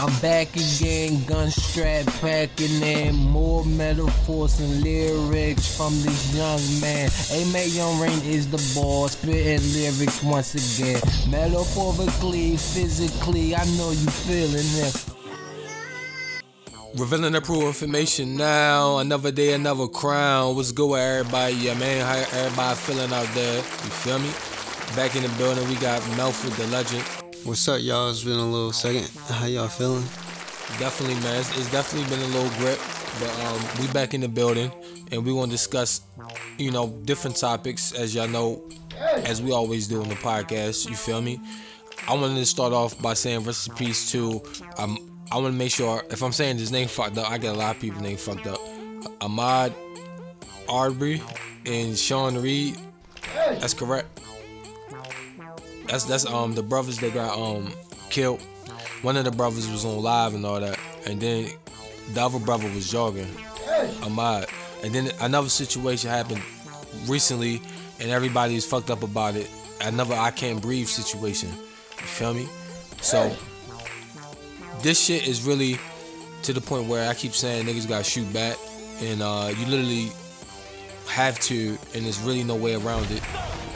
I'm back again, gun strap packing in more metaphors and lyrics from this young man. A Young Rain is the boss, spitting lyrics once again. Metaphorically, physically, I know you feeling this. Revealing the proof information now. Another day, another crown. What's good with everybody? Yeah, man. How everybody feeling out there? You feel me? Back in the building, we got Melford the legend. What's up, y'all? It's been a little second. How y'all feeling? Definitely, man. It's, it's definitely been a little grip, but um, we back in the building, and we want to discuss, you know, different topics, as y'all know, as we always do in the podcast. You feel me? I wanted to start off by saying rest in peace to um, I want to make sure if I'm saying his name fucked up, I get a lot of people name fucked up. Ahmaud Arbery and Sean Reed. That's correct. That's that's um the brothers that got um killed. One of the brothers was on live and all that, and then the other brother was jogging. Ahmaud. And then another situation happened recently, and everybody is fucked up about it. Another I can't breathe situation. You feel me? So this shit is really to the point where I keep saying niggas gotta shoot back, and uh, you literally have to, and there's really no way around it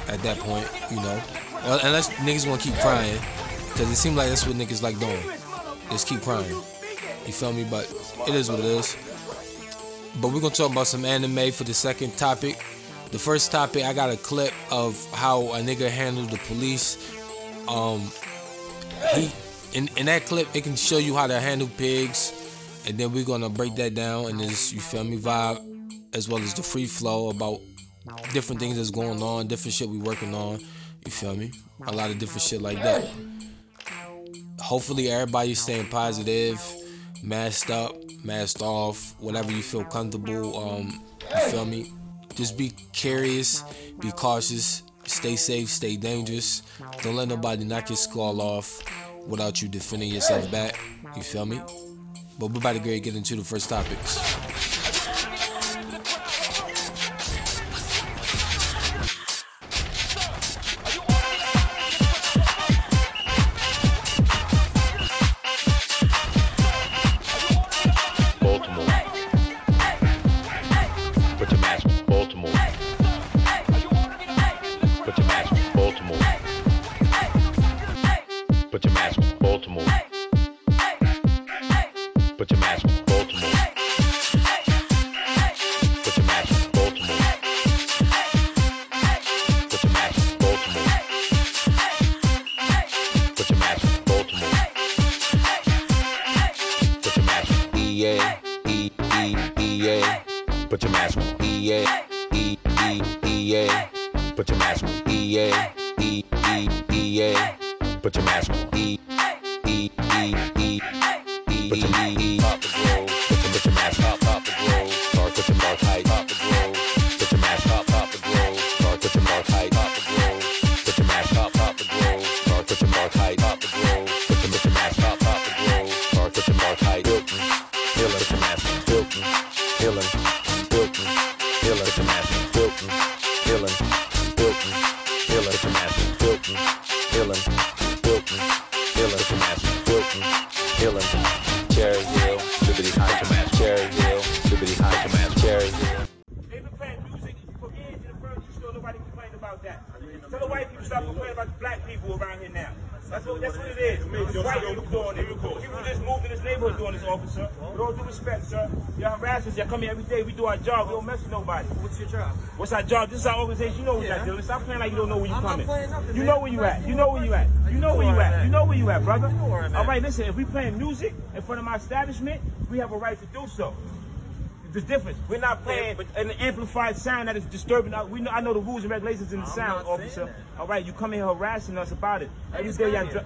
at that point, you know. Unless niggas wanna keep crying, because it seems like that's what niggas like doing. Just keep crying. You feel me? But it is what it is. But we're gonna talk about some anime for the second topic. The first topic, I got a clip of how a nigga handled the police. Um, he in in that clip, it can show you how to handle pigs, and then we're gonna break that down in this you feel me vibe, as well as the free flow about different things that's going on, different shit we working on. You feel me? A lot of different shit like that. Hopefully, everybody's staying positive, masked up, masked off, whatever you feel comfortable. Um, you feel me? Just be curious, be cautious, stay safe, stay dangerous. Don't let nobody knock your skull off without you defending yourself back. You feel me? But we're about to get into the first topics. What's our job? This is our organization. You know what yeah. we're Stop playing like you don't know where you're coming. You know where you at. You know where you at. You know where you at. You know where you at, brother. All right, listen. If we playing music in front of my establishment, we have a right to do so. The difference. We're not playing an amplified sound that is disturbing. We know, I know the rules and regulations in the sound, officer. All right, you come in harassing us about it. Every day y'all.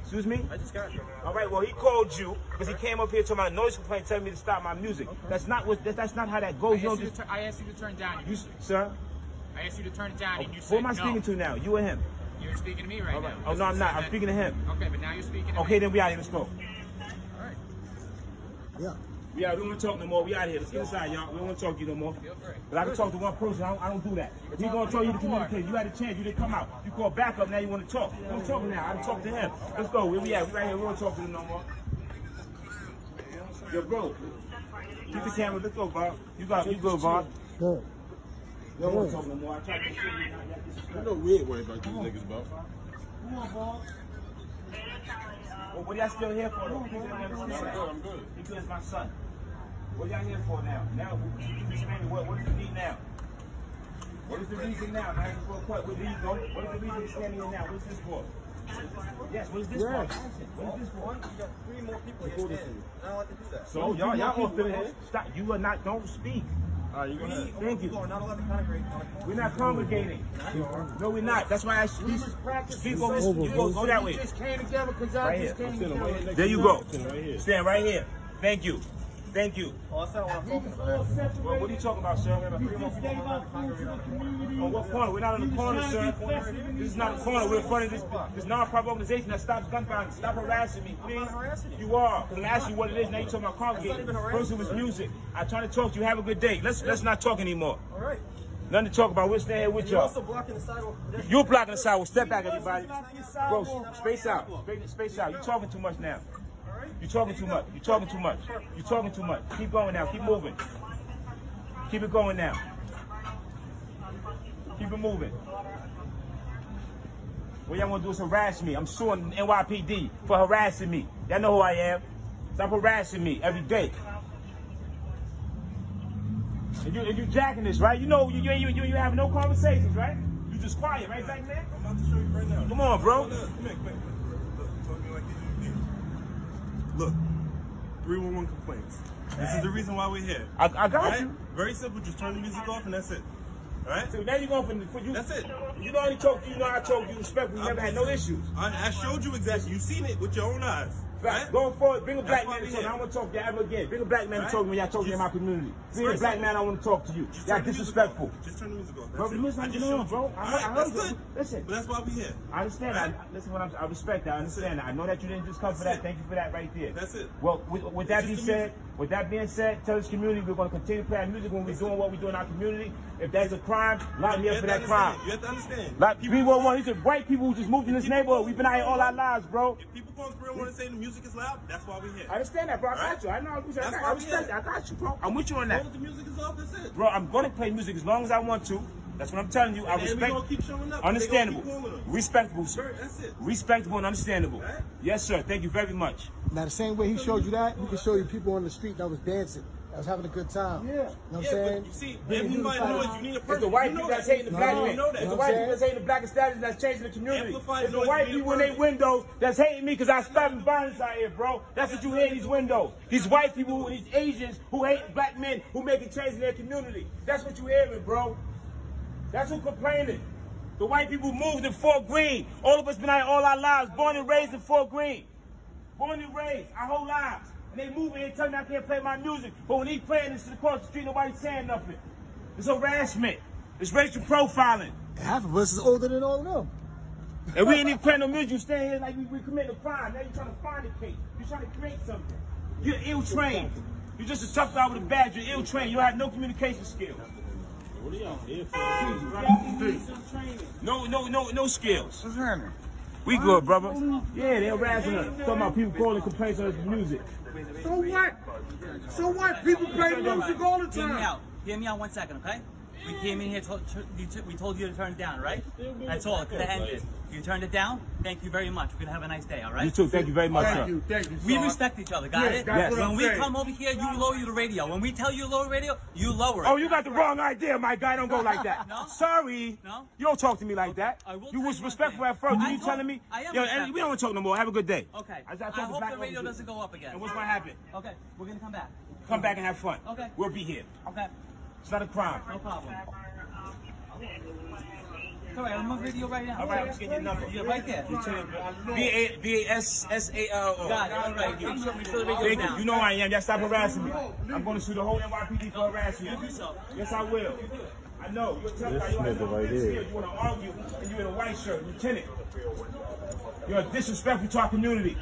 Excuse me? I just got you. All right, well, he called you because he came up here to my noise complaint telling me to stop my music. Okay. That's not what. That's, that's not how that goes. I you, you I asked you to turn down. You, sir? I asked you to turn it down, and you said Who am I speaking to now? You or him? You're speaking to me right, right. now. Oh, no, I'm not. I'm speaking to him. Okay, but now you're speaking to Okay, me. then we out here. Let's go. All right. Yeah. We out. We don't want to talk no more. We out here. Let's get inside, y'all. We don't want to talk to you no more. But I can talk to one person. I don't, I don't do that. we gonna tell you to communicate. You had a chance. You didn't come out. You called back up. Now you want to talk. I'm talking now. I'm talking to him. Let's go. Where we at? We right here. We don't talk to him no more. Yo, bro. Keep the camera. Let's go, Bob. You got, you good, Bob. Good. Want to talk no more. I tried to show you. You know we ain't worried about these niggas, bro. Come on, Bob. Well, what y'all still here for? though? Let me understand. I'm good. Because my son. What y'all here for now? Now, you explain me what, what is the need now? What is the reason now, man? Real quick, where do you go? What is the reason you're standing here now? What's this for? Yes, what is this for? What is this for? You got Three more people here standing. I don't like to do that. So y'all, y'all off to the head. Stop. You are not. Don't speak. All right, you go We, ahead. Thank you. We're not allowed to congregate We're not congregating. No, we're not. That's why I speak. Speak over. You go, go that way. just came together because I Right just here. came Sitting right together. here There you go. Right here. Stand right here. Thank you. Thank you. Oh, that's not what I'm talking about. Well, what are you talking about, sir? On what corner? We're not on the corner, sir. This is not a corner. We're in front of this, this non-profit organization that stops gun violence. Stop harassing me, please. harassing you. You are. Because I'm asking you what it is. Now you're talking about congregating. even First it was music. I trying to talk to you. Have a good day. Let's let's not talk anymore. All right. Nothing to talk about. We're staying here with You're y'all. also blocking the sidewalk. That's- You're blocking the sidewalk. Step back, everybody. Bro, space out. Space, space out. You're talking too much now. You're talking too much. You're talking too much. You're talking too much. Keep going now. Keep moving. Keep it going now. Keep it moving. What y'all want to do is harass me. I'm suing NYPD for harassing me. Y'all know who I am. Stop harassing me every day. And you, and you jacking this, right? You know you, you, you, you, you have no conversations, right? You just quiet, right, back man? I'm about to show you right now. Come on, bro. Come here, come here, come here. Look, talk to me like this. Look, 311 complaints. This is the reason why we're here. I, I got Right? you. Very simple. Just turn the music off and that's it. All right? So now you're going for, for you. That's it. You know I only talk you, you know I talk to you Respect. You never had no issues. I, I showed you exactly. You've seen it with your own eyes. Right. Right? Going forward, bring a black That's man to we talk. I want to talk to you ever again. Bring a black man to talk to me when y'all talk to in my community. Bring a black man, I want to talk to you. Y'all turn the music disrespectful. Just turn the music off. Bro, That's the music I on, bro. I- All I right, heard that's you. good. Listen. But that's why we're here. I understand that. Listen, what I'm, I respect that. I understand that. I know that you didn't just come for that. it. Thank you for that right there. That's it. Well, with, with that being said, with that being said, tell this community we're going to continue to play our music when we're doing what we do in our community. If there's a crime, lock me up for that crime. You have to understand. Like 311, these are white people who just moved in this neighborhood. We've been out here all our lives, bro. If people call 311 and say the music is loud, that's why we're here. I understand that, bro. I got Right? you. I know. I, That's got, why I we here. I got you, bro. I'm with you on that. As long as the music is off, that's it. Bro, I'm going to play music as long as I want to. That's what I'm telling you. I And respect. gonna keep showing up. Understandable. They keep calling. Respectable, sir. that's it. Respectable and understandable. Right? Yes, sir. Thank you very much. Now the same way he showed you that, he can show you people on the street that was dancing, that was having a good time. Yeah. You know what I'm Yeah, saying? but you see, everybody knows you need a It's person. the white You know people that's hating the black No, man. know that. It's the white people that's hating the black establishment that's changing the community. Amplify It's the noise, white be a people in their person. windows that's hating me because I stopping violence out here, bro. That's what you hear in these windows. These white people, these Asians who hate black men who making change in their community. That's what you hearing, bro. That's who complaining. The white people moved in Fort Greene. All of us been out here all our lives, born and raised in Fort Greene. Born and raised, our whole lives. And they move in here telling me I can't play my music. But when they playing this across the street, nobody's saying nothing. It's harassment. It's racial profiling. Half of us is older than all of them. And we ain't even playing no music. You staying here like we, we committing a crime. Now you're trying to find a case. You're trying to create something. You're ill trained. You're just a tough guy with a badge. You're ill trained. You don't have no communication skills. What are y'all here for? No, no, no, no skills. What's happening? We good, brother. Yeah, they're harassing us. Talking about people calling complaints on this music. So what? So what? People play music all the time. Hear me out. Hear me out one second, okay? We came in here, told, you we told you to turn it down, right? That's all. It could have ended. You turned it down. Thank you very much. We're gonna have a nice day, all right? You too. Thank you very much, Thank sir. you, thank you. We respect each other, got Yes, it? that's what when we saying. come over here, you lower the radio. When we tell you to lower radio, you lower it. Oh, you got the wrong idea, my guy. Don't go like that. No. Sorry. No. You don't talk to me like that. I will You was respectful at first. I Then you told- telling me? I am Yo, respectful. we don't want to talk no more. Have a good day. Okay. I, I, I, hope the radio doesn't go up again. And what's going to happen? Okay, we're gonna come back. Come back and have fun. Okay. We'll be here. Okay, It's not a crime. no problem. It's alright, I'm on video right now. All right, I'm just getting your number. Yeah, right there. B A B A S S A L O. Got it. All right. Make sure, make sure the radio's Thank you. You know I am. Y'all stop harassing me. I'm going to sue the whole NYPD for harassing you. Yes, I will. I know. You're a tough guy. You have no right You want to argue, and you're in a white shirt, lieutenant. You're disrespectful to our community.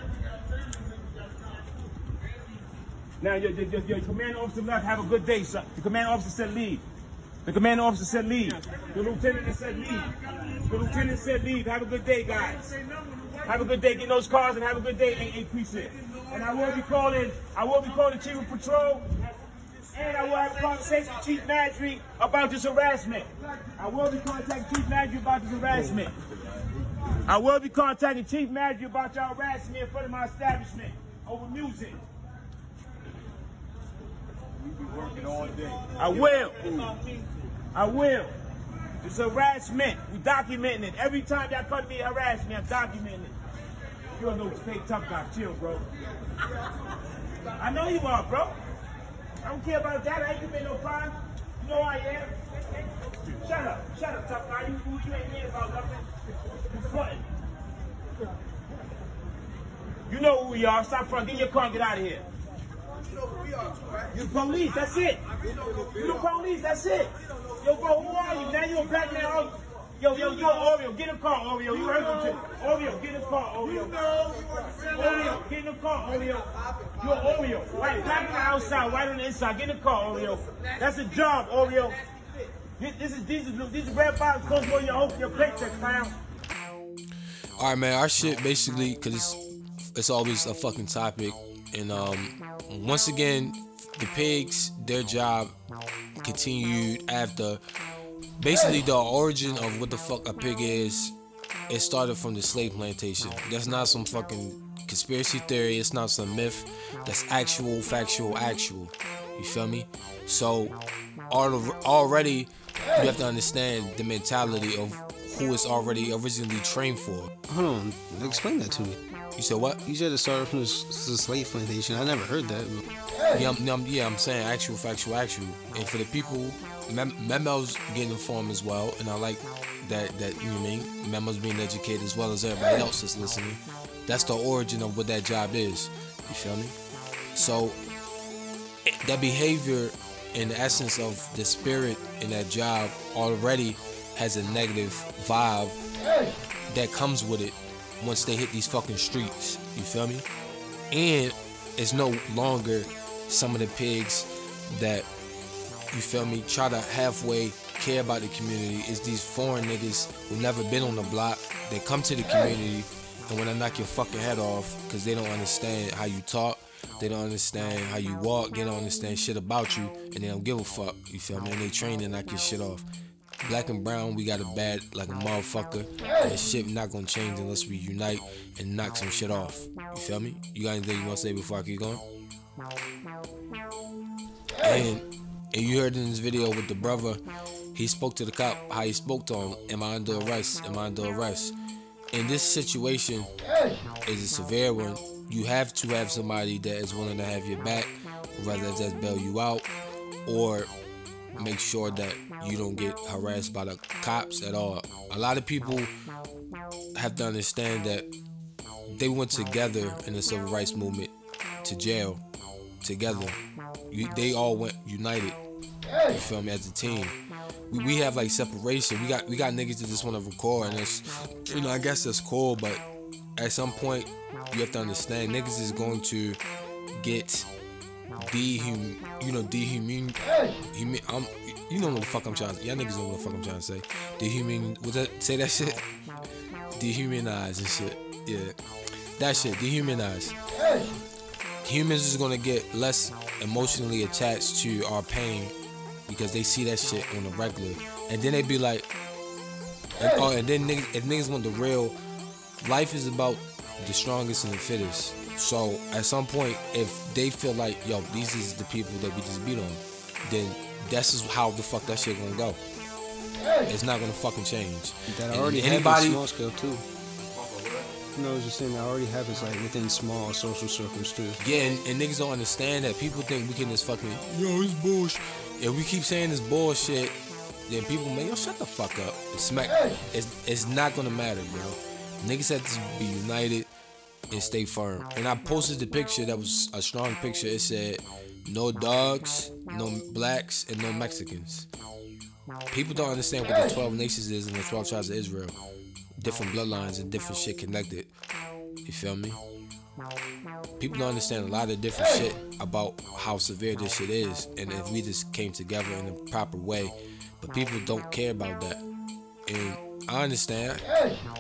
Now, your, your, your, commanding officer left. Have a good day, sir. The commanding officer said leave. The commanding officer said leave. The lieutenant said leave. The lieutenant said leave. Have a good day, guys. Have a good day. Get those cars and have a good day, A A precinct. And I will be calling, I will be calling Chief of Patrol. And I will have a conversation with Chief Maddrey about this harassment. I will be contacting Chief Maddrey about this harassment. I will be contacting Chief Maddrey about your harassing me in front of my establishment over music. I will. I will. It's harassment. We documenting it. Every time y'all come to me harass me, I'm documenting it. You're a little fake tough guy. Chill, bro. I know you are, bro. I don't care about that. I ain't commit no crime. You know I am. Shut up. Shut up, tough guy. You, you, ain't here about nothing. You fronting. You know who we are. Stop fronting. Get your car get out of here. You police, that's it. You the police, that's it. Yo, bro, who are you? Now you a black man. Oh, Yo, yo, yo, Oreo, get in the car, Oreo. You heard them too. Oreo, get in the car, Oreo. Oreo, get in the car, Oreo. You're Oreo. White, black on the outside, white on the inside. Get in the car, Oreo. That's a job, Oreo. This this is these are these are red bottles close for your hope, your picture, clown. All right, man. Our shit basically, cause it's it's always a fucking topic, and um, once again, the pigs, their job continued after. Basically, the origin of what the fuck a pig is, it started from the slave plantation. That's not some fucking conspiracy theory. It's not some myth. That's actual, factual, actual. You feel me? So, al- already, you have to understand the mentality of who it's already originally trained for. Hold on, explain that to me. You said what? You said it started from the, the slave plantation. I never heard that. Yeah, I'm, I'm- yeah, I'm saying actual, factual, actual. And for the people, Mem- Memo's getting informed as well, and I like that. That you know what I mean. Memo's being educated as well as everybody else that's listening. That's the origin of what that job is. You feel me? So that behavior, in the essence of the spirit in that job, already has a negative vibe that comes with it once they hit these fucking streets. You feel me? And it's no longer some of the pigs that you feel me try to halfway care about the community. It's these foreign niggas who never been on the block. They come to the community and when I knock your fucking head off because they don't understand how you talk. They don't understand how you walk. They don't understand shit about you, and they don't give a fuck. You feel me? And they train to knock your shit off. Black and brown, we got a bad like a motherfucker. That shit not gonna change unless we unite and knock some shit off. You feel me? You got anything you wanna say before I keep going? And and you heard in this video with the brother, he spoke to the cop how he spoke to him. Am I under arrest? Am I under arrest? In this situation, is a severe one. You have to have somebody that is willing to have your back, whether just bail you out or make sure that you don't get harassed by the cops at all. A lot of people have to understand that they went together in the civil rights movement to jail together. You, they all went united. You feel me? As a team, we, we have like separation. We got we got niggas that just want to record, and it's you know I guess that's cool, but at some point you have to understand niggas is going to get dehum you know dehuman human I'm you know what the fuck I'm trying y'all niggas know what the fuck I'm trying to say. Dehuman was that say that shit? Dehumanize and shit yeah. That shit dehumanize. Humans is gonna get less emotionally attached to our pain because they see that shit on the regular. And then they be like and, oh, and then niggas, niggas want the real life is about the strongest and the fittest. So at some point, if they feel like, yo, these is the people that we just beat on, then that's just how the fuck that shit gonna go. It's not gonna fucking change. That And already anybody, happens small scale too. No, I was just saying that already have happens like within small social circles too. yeah, and, and niggas don't understand that. People think we can just fucking, yo, it's bullshit. If we keep saying this bullshit, then people may, yo, shut the fuck up. It's smack. It's, it's not gonna matter, bro. Niggas have to be united and stay firm. And I posted the picture that was a strong picture. It said, no dogs, no blacks, and no Mexicans. People don't understand what the 12 nations is and the 12 tribes of Israel. Different bloodlines and different shit connected. You feel me? People don't understand a lot of different shit about how severe this shit is. And if we just came together in a proper way. But people don't care about that. And I understand.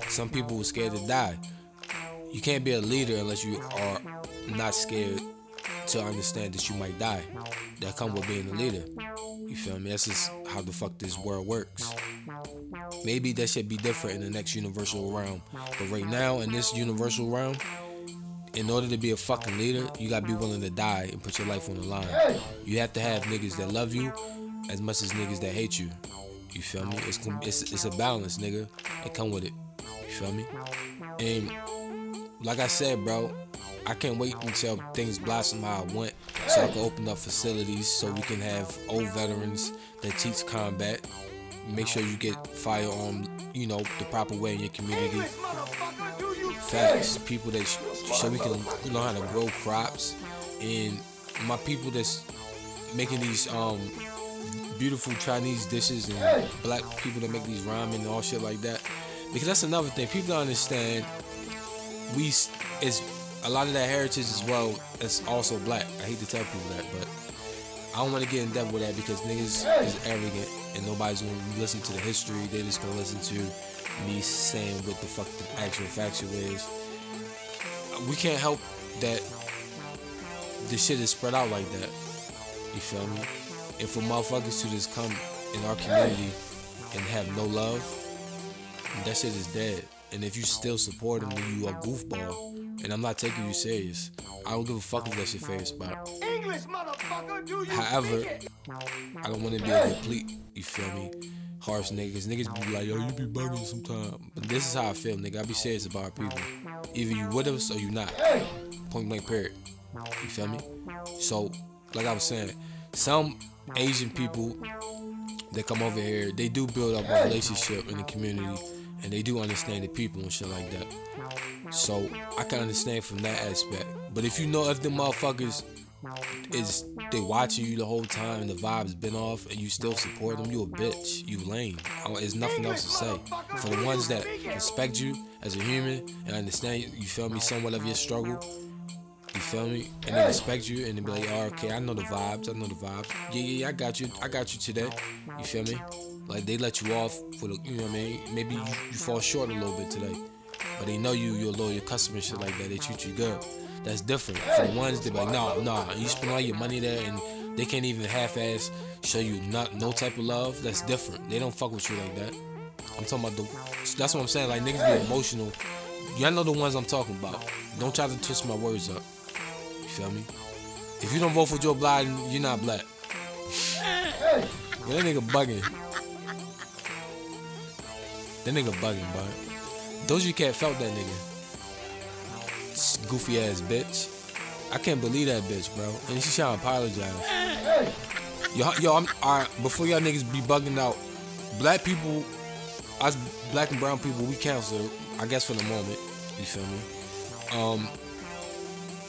Some people were scared to die. You can't be a leader unless you are not scared to understand that you might die. That come with being a leader. You feel me? That's just how the fuck this world works. Maybe that should be different in the next universal realm. But right now, in this universal realm, in order to be a fucking leader, you gotta be willing to die and put your life on the line. You have to have niggas that love you as much as niggas that hate you. You feel me? It's it's, it's a balance, nigga. It come with it. You feel me? And like I said, bro, I can't wait until things blossom how I want, so I can open up facilities so we can have old veterans that teach combat. Make sure you get firearm, you know, the proper way in your community. Facts, people that sh- so we can learn how to grow crops, and my people that's making these um beautiful Chinese dishes and black people that make these ramen and all shit like that. Because that's another thing people don't understand. We is a lot of that heritage as well. It's also black. I hate to tell people that, but I don't want to get in depth with that because niggas is arrogant and nobody's gonna listen to the history. They just gonna listen to me saying what the fuck the actual factual is. We can't help that the shit is spread out like that. You feel me? And for motherfuckers to just come in our community and have no love, that shit is dead. And if you still support them, then you a goofball. And I'm not taking you serious. I don't give a fuck if that's your favorite spot. English, motherfucker, do you However? I don't want to be a complete, you feel me, harsh niggas. Niggas be like, yo, you be bugging sometimes. But this is how I feel, nigga. I be serious about people. Either you with us or you not. Point blank period. You feel me? So, like I was saying, some Asian people that come over here, they do build up a relationship in the community and they do understand the people and shit like that. So I can understand from that aspect. But if you know if the motherfuckers is they watching you the whole time and the vibes been off and you still support them, you a bitch. You lame. There's nothing else to say. For the ones that respect you as a human and understand you feel me, somewhat of your struggle, you feel me? And they respect you and they be like, oh, okay, I know the vibes, I know the vibes. Yeah, yeah, yeah, I got you. I got you today. You feel me? Like they let you off for the you know what I mean? Maybe you, you fall short a little bit today. But they know you, you're loyal customer shit like that. They treat you good. That's different. For the ones that be like, nah, nah, you spend all your money there and they can't even half ass show you not no type of love. That's different. They don't fuck with you like that. I'm talking about the that's what I'm saying. Like niggas be emotional. Y'all know the ones I'm talking about. Don't try to twist my words up. You feel me? If you don't vote for Joe Biden, you're not black. That nigga bugging. That nigga bugging, bud. Doja Cat felt that nigga. Goofy ass bitch. I can't believe that bitch, bro. And she trying to apologize. Yo, yo, I'm alright. Before y'all niggas be bugging out, black people, us black and brown people, we cancel. I guess for the moment. You feel me? Um,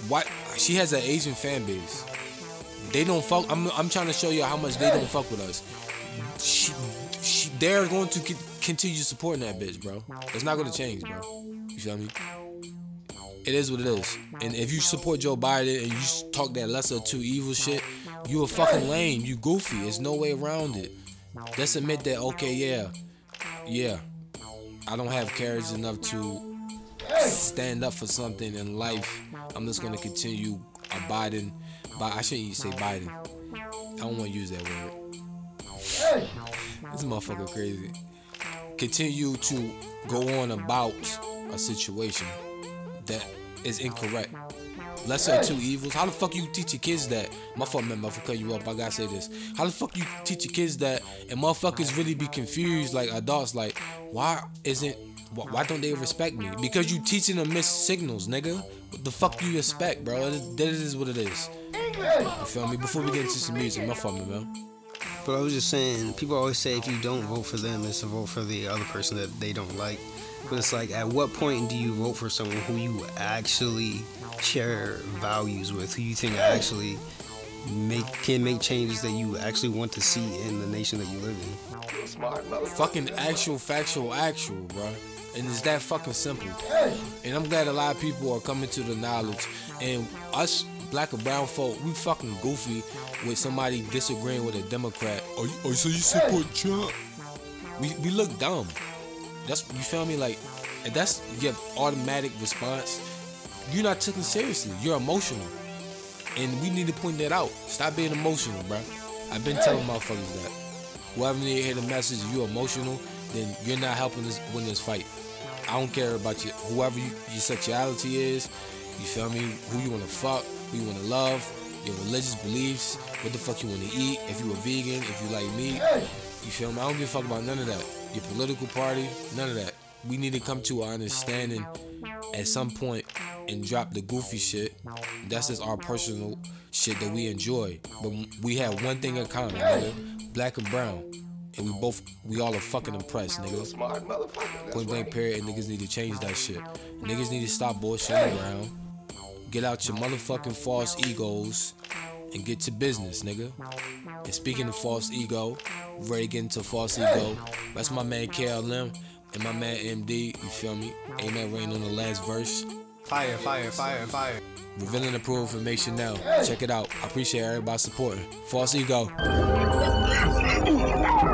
what? She has an Asian fan base. They don't fuck. I'm, I'm trying to show you how much they don't fuck with us. She, she, they're going to con- continue supporting that bitch, bro. It's not to change, bro. You feel me? It is what it is. And if you support Joe Biden and you talk that lesser of two evil shit, you a fucking lame. You goofy. There's no way around it. Let's admit that. Okay, yeah, yeah. I don't have courage enough to stand up for something in life. I'm just gonna continue abiding by. I shouldn't even say Biden. I don't want to use that word. This motherfucker crazy. Continue to go on about a situation that is incorrect. Lesser of two evils. How the fuck you teach your kids that? My fault, man. I'm cut you up. I gotta say this. How the fuck you teach your kids that? And motherfuckers really be confused, like adults, like why isn't why, why don't they respect me? Because you teaching them missed signals, nigga. What the fuck do you expect, bro? That is what it is. You feel me? Before we get into some music, my fault, man. But I was just saying, people always say if you don't vote for them, it's to vote for the other person that they don't like. But it's like, at what point do you vote for someone who you actually share values with, who you think actually make can make changes that you actually want to see in the nation that you live in? Fucking actual, factual, actual, bro. And it's that fucking simple. And I'm glad a lot of people are coming to the knowledge. And us black or brown folk, we fucking goofy with somebody disagreeing with a Democrat. Oh, you, oh so you support Trump? We, we look dumb. That's you feel me? Like, and that's your automatic response. you're not taken seriously. You're emotional. And we need to point that out. Stop being emotional, bro. I've been telling motherfuckers that. Whoever need to hear the message, you're emotional, then you're not helping us win this fight. I don't care about you, whoever you, your sexuality is. You feel me? Who you want to fuck, who you want to love, your religious beliefs, what the fuck you want to eat, if you a vegan, if you like meat. You feel me? I don't give a fuck about none of that. Your political party, none of that. We need to come to an understanding at some point and drop the goofy shit. That's just our personal shit that we enjoy. But we have one thing in common, nigga. Black and brown. And we both, we all are fucking impressed, nigga. Point blank period, and niggas need to change that shit. Niggas need to stop bullshitting around. Get out your motherfucking false egos and get to business, nigga. And speaking of false ego, ready to false ego. That's my man KLM and my man MD. You feel me? Amen. Rain on the last verse. Fire, fire, fire, fire. Revealing the proof information now. Check it out. I appreciate everybody supporting. False ego.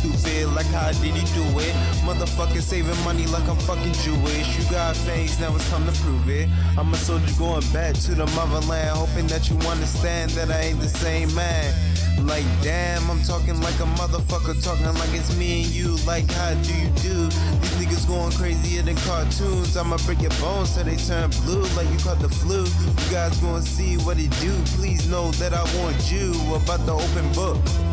stupid, like how did he do it? Motherfucker saving money like I'm fucking Jewish. You got face, now it's time to prove it. I'm a soldier going back to the motherland, hoping that you understand that I ain't the same man. Like damn, I'm talking like a motherfucker, talking like it's me and you. Like how do you do? These niggas going crazier than cartoons. I'ma break your bones till they turn blue, like you caught the flu. You guys gonna see what it do. Please know that I want you about the open book.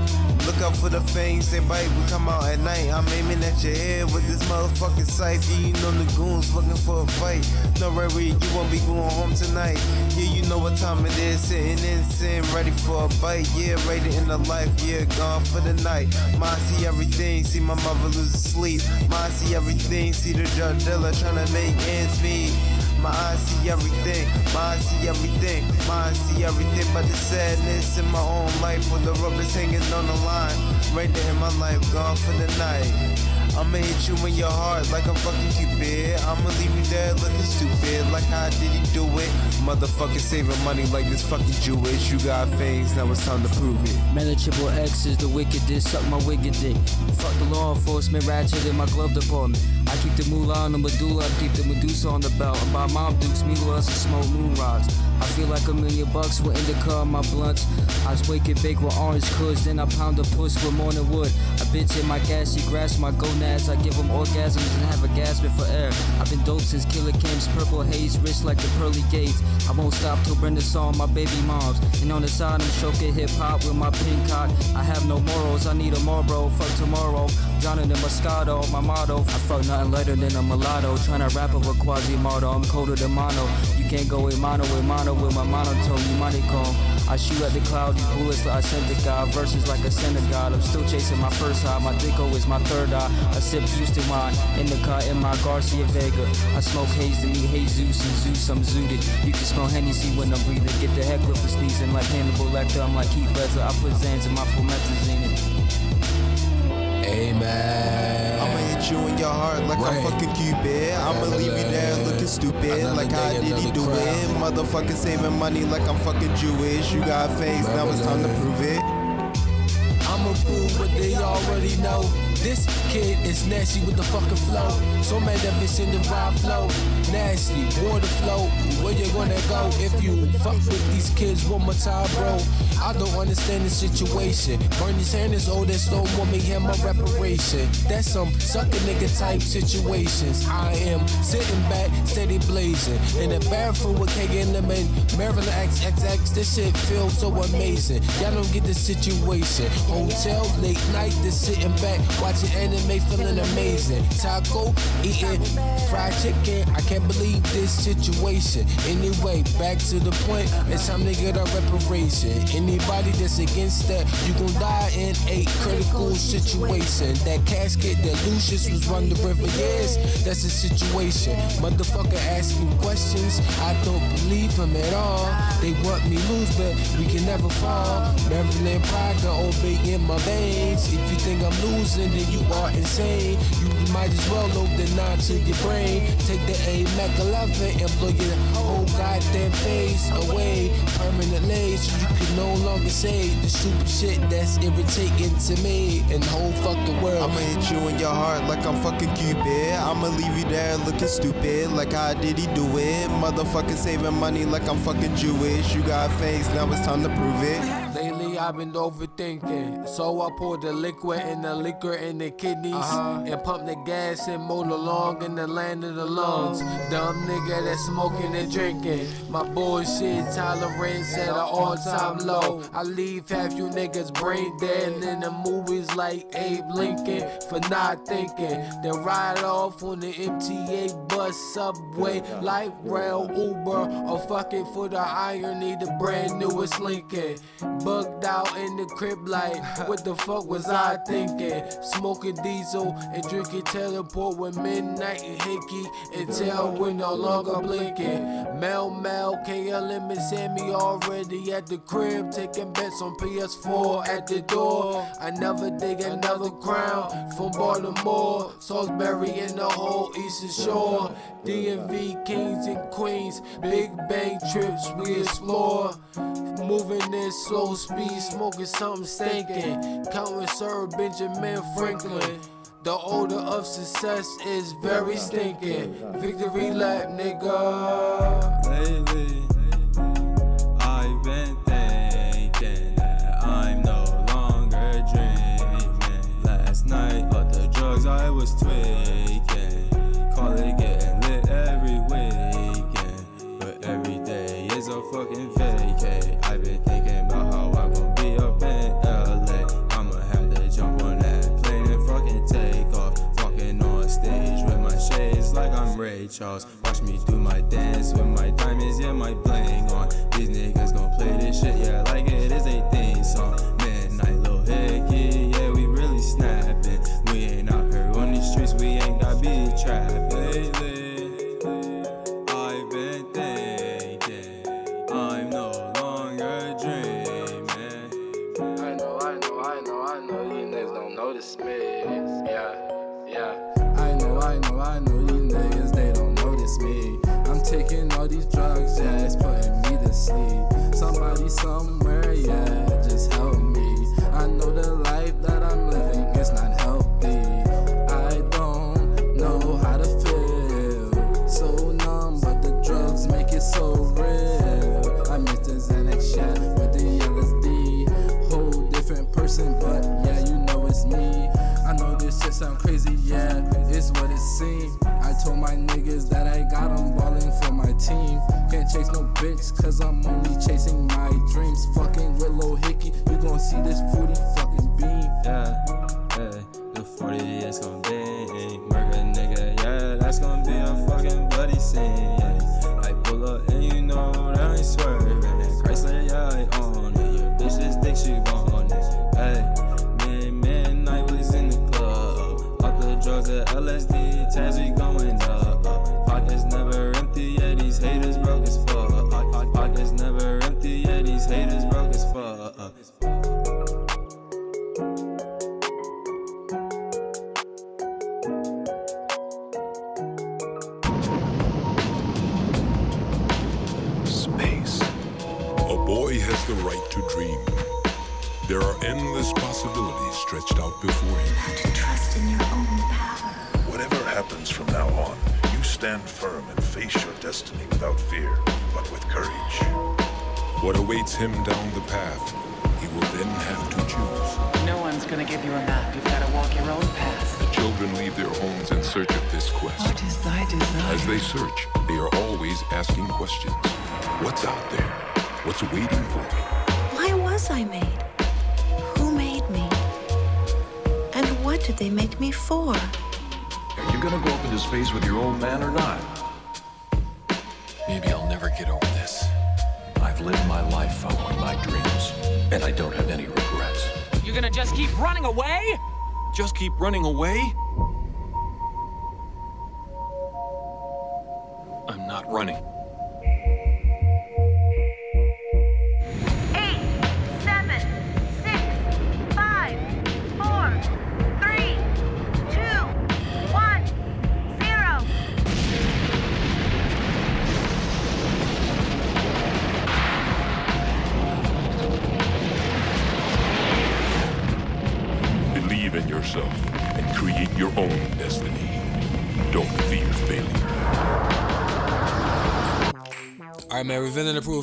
Look out for the fangs, they bite. We come out at night. I'm aiming at your head with this motherfucking sight. You know the goons looking for a fight. No, where you won't be going home tonight. Yeah, you know what time it is. Sitting in sin, ready for a bite. Yeah, rated in the life. Yeah, gone for the night. Mine see everything. See my mother lose sleep. Mine see everything. See the drug dealer trying to make ends meet. My eyes see everything, my eyes see everything, my eyes see everything but the sadness in my own life when the rubber's hanging on the line. Right there in my life, gone for the night. I'ma hit you in your heart like I'm fucking Cupid. I'ma leave you there looking stupid, like how did he do it? Motherfucker saving money like this fucking Jewish. You got things, now it's time to prove it. Man, the triple X is the wickedest, suck my wicked dick. Fuck the law enforcement, ratchet in my glove department. I keep the moolah on the medulla, I keep the Medusa on the belt. And buy mom dukes, me meanwhile, and smoke moon rocks. I feel like a million bucks with indica on my blunts. I wake and bake with orange cuds, then I pound a puss with morning wood. A bitch in my gassy grass, my grasps my I give them orgasms and have a gasping for air. I've been dope since Killa Cam's purple haze, wrist like the pearly gates. I won't stop till Brenda saw my baby moms. And on the side, I'm choking hip hop with my pink cock. I have no morals, I need a Marlboro. Fuck tomorrow. Drowning in Moscato, my motto. I fuck nothing lighter than a mulatto. Tryna rap over Quasimodo, I'm colder than mono. You can't go with mono with mono with my monotone, you moneycomb. I shoot at the cloud, bullets like the God. Verses like a synagogue. I'm still chasing my first high. My Dico is my third eye. I sip Houston wine in the car in my Garcia Vega. I smoke haze to me, Jesus and Zeus, I'm zooted. You can smell Hennessy when I'm breathing. Get the heck heckler for sneezing like Hannibal Lecter. I'm like Heath Ledger. I put Zans in my promethazine. Amen. I'ma you in your heart like I'm fucking Cupid. I'ma leave you there looking stupid. Like how did he do it? Motherfucker saving money like I'm fucking Jewish. You got face, now it's time to prove it. I'ma prove what they already know. This kid is nasty with the fucking flow. So magnificent the vibe flow. Nasty, water flow. Where you gonna go if you fuck with these kids one more time, bro? I don't understand the situation. Bernie Sanders, that's don't want me hear my reparation. That's some sucker nigga type situations. I am sitting back, steady blazing. In the bathroom with K and them and Maryland XXX. This shit feels so amazing. Y'all don't get the situation. Hotel, late night, just sitting back, Watching anime, feeling amazing. Taco, eating fried chicken. I can't believe this situation. Anyway, back to the point. It's time to get a reparation. Anybody that's against that, you gon' die in a critical situation. That casket that Lucius was run the river, yes, that's the situation. Motherfucker asking questions, I don't believe him at all. They want me lose, but we can never fall. Maryland pride got obey in my veins. If you think I'm losing, then you are insane. You might as well load the nine to your brain. Take the A Mac 11 and blow your whole goddamn face away permanently, so you can no longer say the stupid shit that's irritating to me and the whole fucking world. I'ma hit you in your heart like I'm fucking Cupid. I'ma leave you there looking stupid. Like how did he do it? Motherfucker saving money like I'm fucking Jewish. You got face, now it's time to prove it. Lately I've been overthinking, so I pour the liquid and the liquor in the kidneys uh-huh. and pump the gas and mold along in the land of the lungs. Dumb nigga that's smoking and drinking. My bullshit tolerance at an all-time low. I leave half you niggas brain dead in the movies like Abe Lincoln for not thinking. Then ride off on the MTA bus, subway, light rail, Uber, or fuck it for the irony, the brand newest Lincoln. Bugged out in the crib like, what the fuck was I thinking? Smoking diesel and drinking teleport with midnight and hickey until we're no longer blinking. Mel Mel, KLM and Sammy already at the crib, taking bets on PS4 at the door. I never dig another crown from Baltimore, Salisbury and the whole Eastern Shore. DMV kings and queens, big bang trips we explore. Moving in slow speed, smoking something stinking. Counting Sir Benjamin Franklin. The odor of success is very stinking. Victory lap, nigga. Lately, I've been thinking that I'm no longer dreaming. Last night, all the drugs I was tweaking. Call it getting lit every weekend. But every day is a fucking Ray Charles. Watch me do my dance with my diamonds, yeah, my bling on. These niggas gon' play this shit, yeah, like it is a theme song. Midnight, Lil Hickey, yeah, we really snapping. We ain't out here on these streets, we ain't got be trapped lately. I've been thinking, I'm no longer dreaming. I know, I know, I know, I know, you niggas don't notice me. Cause I'm only running away?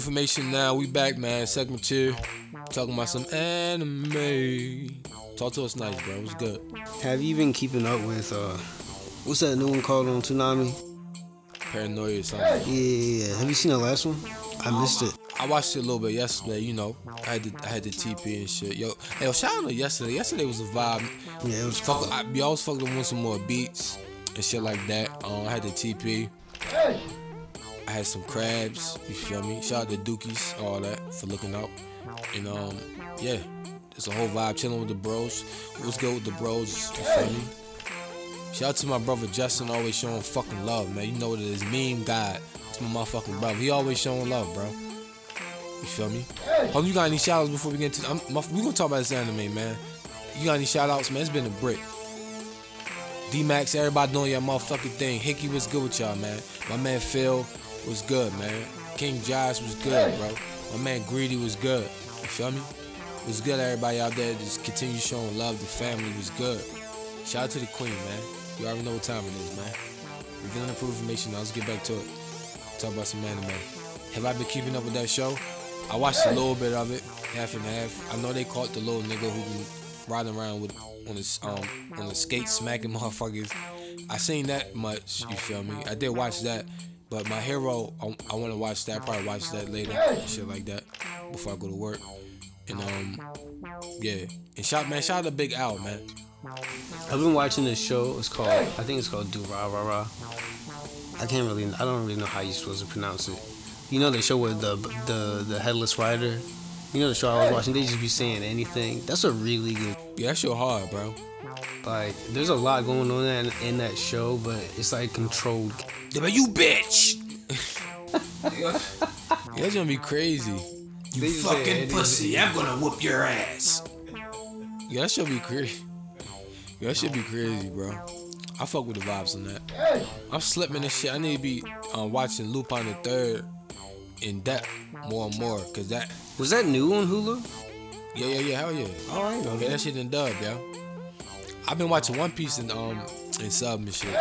Information now. We back, man. Segment two. Talking about some anime. Talk to us nice, bro. What's good? Have you been keeping up with uh, what's that new one called on Toonami? Paranoia or something. Yeah, yeah, yeah. Have you seen the last one? I missed it. I watched it a little bit yesterday. You know, I had the I had the TP and shit. Yo, hey, yo, shout out to yesterday. Yesterday was a vibe. Yeah, it was. Fuck, I, we always fucking want some more beats and shit like that. Um, I had the TP. I had some crabs. You feel me? Shout out to Dookies, all that for looking out. And um, yeah, it's a whole vibe chilling with the bros. What's good with the bros? You feel me? Shout out to my brother Justin, always showing fucking love, man. You know what it is, meme God. It's my motherfucking brother. He always showing love, bro. You feel me? Hold you got any shout outs before we get to. I'm, my, we gonna talk about this anime, man. You got any shout outs, man? It's been a brick. D Max, everybody doing your motherfucking thing. Hickey was good with y'all, man. My man Phil was good, man. King Josh was good, bro. My man Greedy was good. You feel me? It was good, everybody out there. Just continue showing love. The family was good. Shout out to the queen, man. You already know what time it is, man. We Revealing the proof information. Now let's get back to it. Talk about some anime. Have I been keeping up with that show? I watched a little bit of it, half and half. I know they caught the little nigga who been riding around with on his um on the skate smacking motherfuckers. I seen that much. You feel me? I did watch that, but my hero, I, I want to watch that. Probably watch that later, shit like that, before I go to work. And um, yeah. And shout man, shout out to Big Al, man. I've been watching this show. It's called, I think it's called Durarara. I can't really, I don't really know how you're supposed to pronounce it. You know the show with the the the headless rider. You know the show I was watching. They just be saying anything. That's a really good. Yeah, that show hard, bro. Like, there's a lot going on in, in that show, but it's like controlled. Yeah, but you bitch. yeah, that's gonna be crazy. You They fucking pussy. I'm gonna whoop your ass. Yeah, that should be crazy. Yeah, that should be crazy, bro. I fuck with the vibes on that. I'm slipping this shit. I need to be um, watching Lupin the Third in depth more and more, cause that was that new on Hulu. Yeah, yeah, yeah. Hell yeah. All right, Yeah, okay. that shit in dub, yo. I've been watching One Piece in um in sub and shit.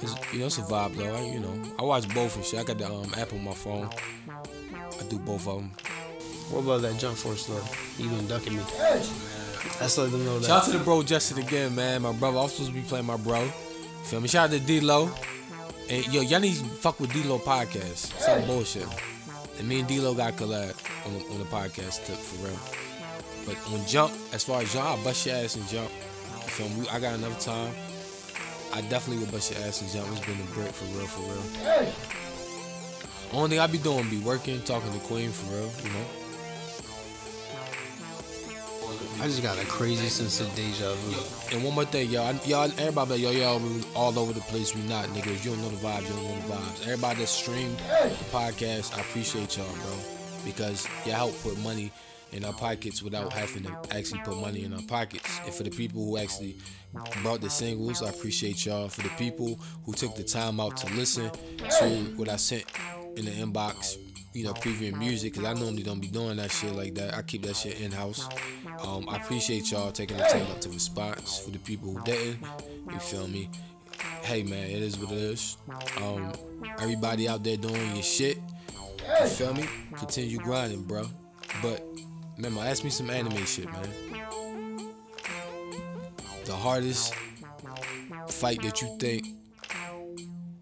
It's, you know, it's a vibe though. I, you know, I watch both and shit. I got the um app on my phone. I do both of them. What about that Jump Force though? You been ducking me. Let's let them know that. Shout out to the bro Justin again, man. My brother. I'm supposed to be playing my bro. Feel me? Shout out to D-Lo. And yo, y'all need to fuck with D-Lo podcast. Some bullshit. And me and D-Lo got collab on the, on the podcast tip for real. But on Jump, as far as Jump, I'll bust your ass and Jump. You feel me? I got enough time. I definitely would bust your ass and Jump. It's been a break for real, for real. Only thing I be doing be working, talking to Queen for real, you know? I just got a crazy sense of deja vu. And one more thing, y'all. Y'all, everybody, like, yo, y'all, we all over the place. We not, niggas. You don't know the vibes. You don't know the vibes. Everybody that streamed the podcast, I appreciate y'all, bro, because y'all help put money in our pockets without having to actually put money in our pockets. And for the people who actually brought the singles, I appreciate y'all. For the people who took the time out to listen to what I sent in the inbox, you know, previewing music, because I normally don't be doing that shit like that. I keep that shit in house. Um, I appreciate y'all taking the time out to response. For the people who didn't, you feel me? Hey man, it is what it is. Um, everybody out there doing your shit, you feel me? Continue grinding, bro. But remember, ask me some anime shit, man. The hardest fight that you think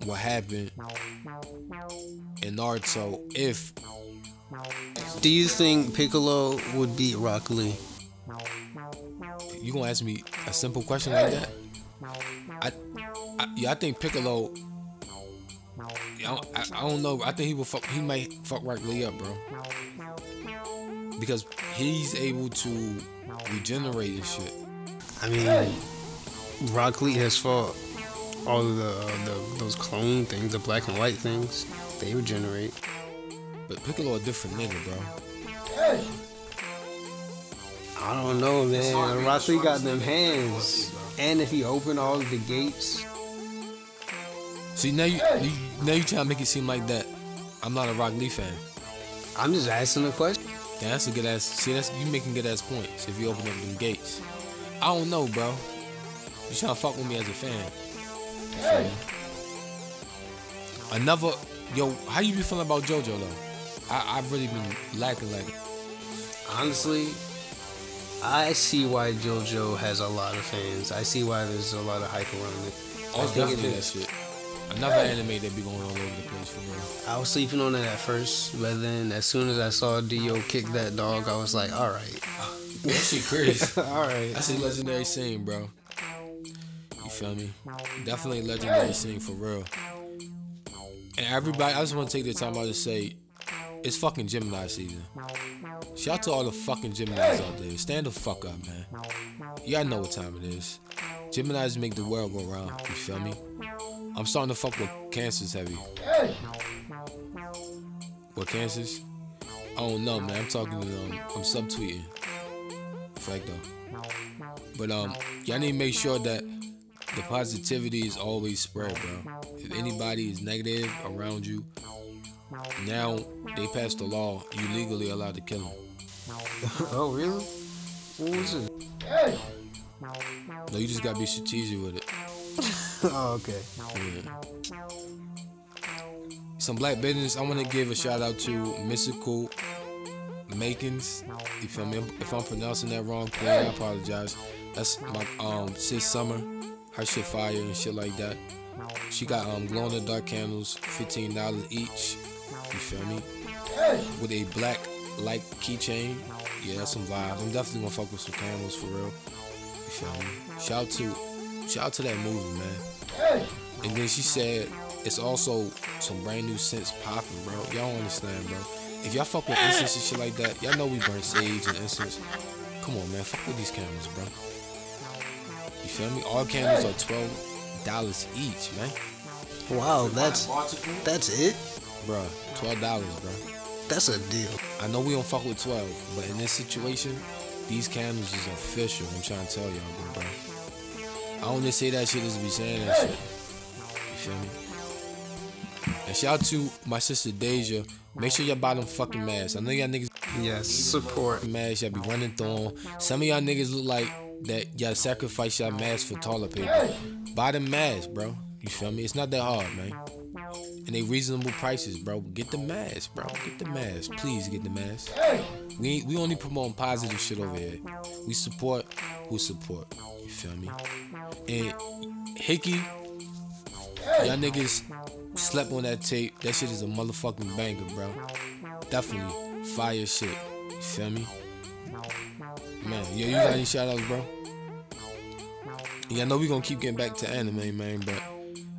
will happen in Naruto if Do you think Piccolo would beat Rock Lee? You gonna ask me a simple question like that? I, I yeah, I think Piccolo. I don't, I, I don't know. I think he will fuck. He might fuck Rock Lee up, bro. Because he's able to regenerate and shit. I mean, Rock Lee has fought all of the, uh, the those clone things, the black and white things. They regenerate. But Piccolo a different nigga, bro. I don't know, man. Rock Lee got them hands, and if he opened all of the gates, See now you, you now you trying to make it seem like that. I'm not a Rock Lee fan. I'm just asking a question. Yeah, that's a good ass. See, that's you making good ass points if you open up them gates. I don't know, bro. You trying to fuck with me as a fan? You feel me? Another, yo, how you be feeling about JoJo though? I I've really been lacking like. honestly, I see why JoJo has a lot of fans. I see why there's a lot of hype around it. I it's think it definitely that is. shit. Another anime that be going all over the place for real. I was sleeping on it at first, but then as soon as I saw Dio kick that dog, I was like, all right. That shit crazy. all right. That's a legendary scene, bro. You feel me? Definitely a legendary scene for real. And everybody, I just want to take the time out to say, it's fucking Gemini season. Shout out to all the fucking Geminis out there. Stand the fuck up, man. Y'all know what time it is. Geminis make the world go round. You feel me? I'm starting to fuck with cancers heavy. What cancers? I don't know, man. I'm talking to them. I'm subtweeting. Fact though. But um, y'all need to make sure that the positivity is always spread, bro. If anybody is negative around you, now they passed the law. You legally allowed to kill them. oh, really? What was it? No, you just gotta be strategic with it. oh, okay. Yeah. Some black business. I want to give a shout out to Mystical Makins. You feel me? If I'm pronouncing that wrong, please, I apologize. That's my um sis Summer. Her shit fire and shit like that. She got um glow in the dark candles, fifteen dollars each. You feel me? With a black light keychain. Yeah, that's some vibes. I'm definitely gonna fuck with some candles for real. You feel me? Shout out to shout out to that movie, man. And then she said it's also some brand new scents popping, bro. Y'all don't understand, bro. If y'all fuck with incense and shit like that, y'all know we burn sage and incense. Come on, man. Fuck with these candles, bro. You feel me? All candles are twelve dollars each, man. Wow, that's that's it, Bruh, twelve dollars, bro. That's a deal. I know we don't fuck with twelve, but in this situation, these candles is official. I'm trying to tell y'all, bro. I don't just say that shit just to be saying that shit. You feel me? And shout out to my sister Deja. Make sure y'all buy them fucking masks. I know y'all niggas. Yes, support. Masks, y'all be running through them. Some of y'all niggas look like that y'all sacrifice y'all masks for toilet paper. Buy them masks, bro. You feel me? It's not that hard, man. And they reasonable prices, bro. Get the mask, bro. Get the mask. Please get the mask. We we only promoting positive shit over here. We support who support. You feel me? And Hickey, y'all niggas slept on that tape. That shit is a motherfucking banger, bro. Definitely fire shit. You feel me? Man, yo, you got any shout outs, bro? Yeah, I know we gonna keep getting back to anime, man, but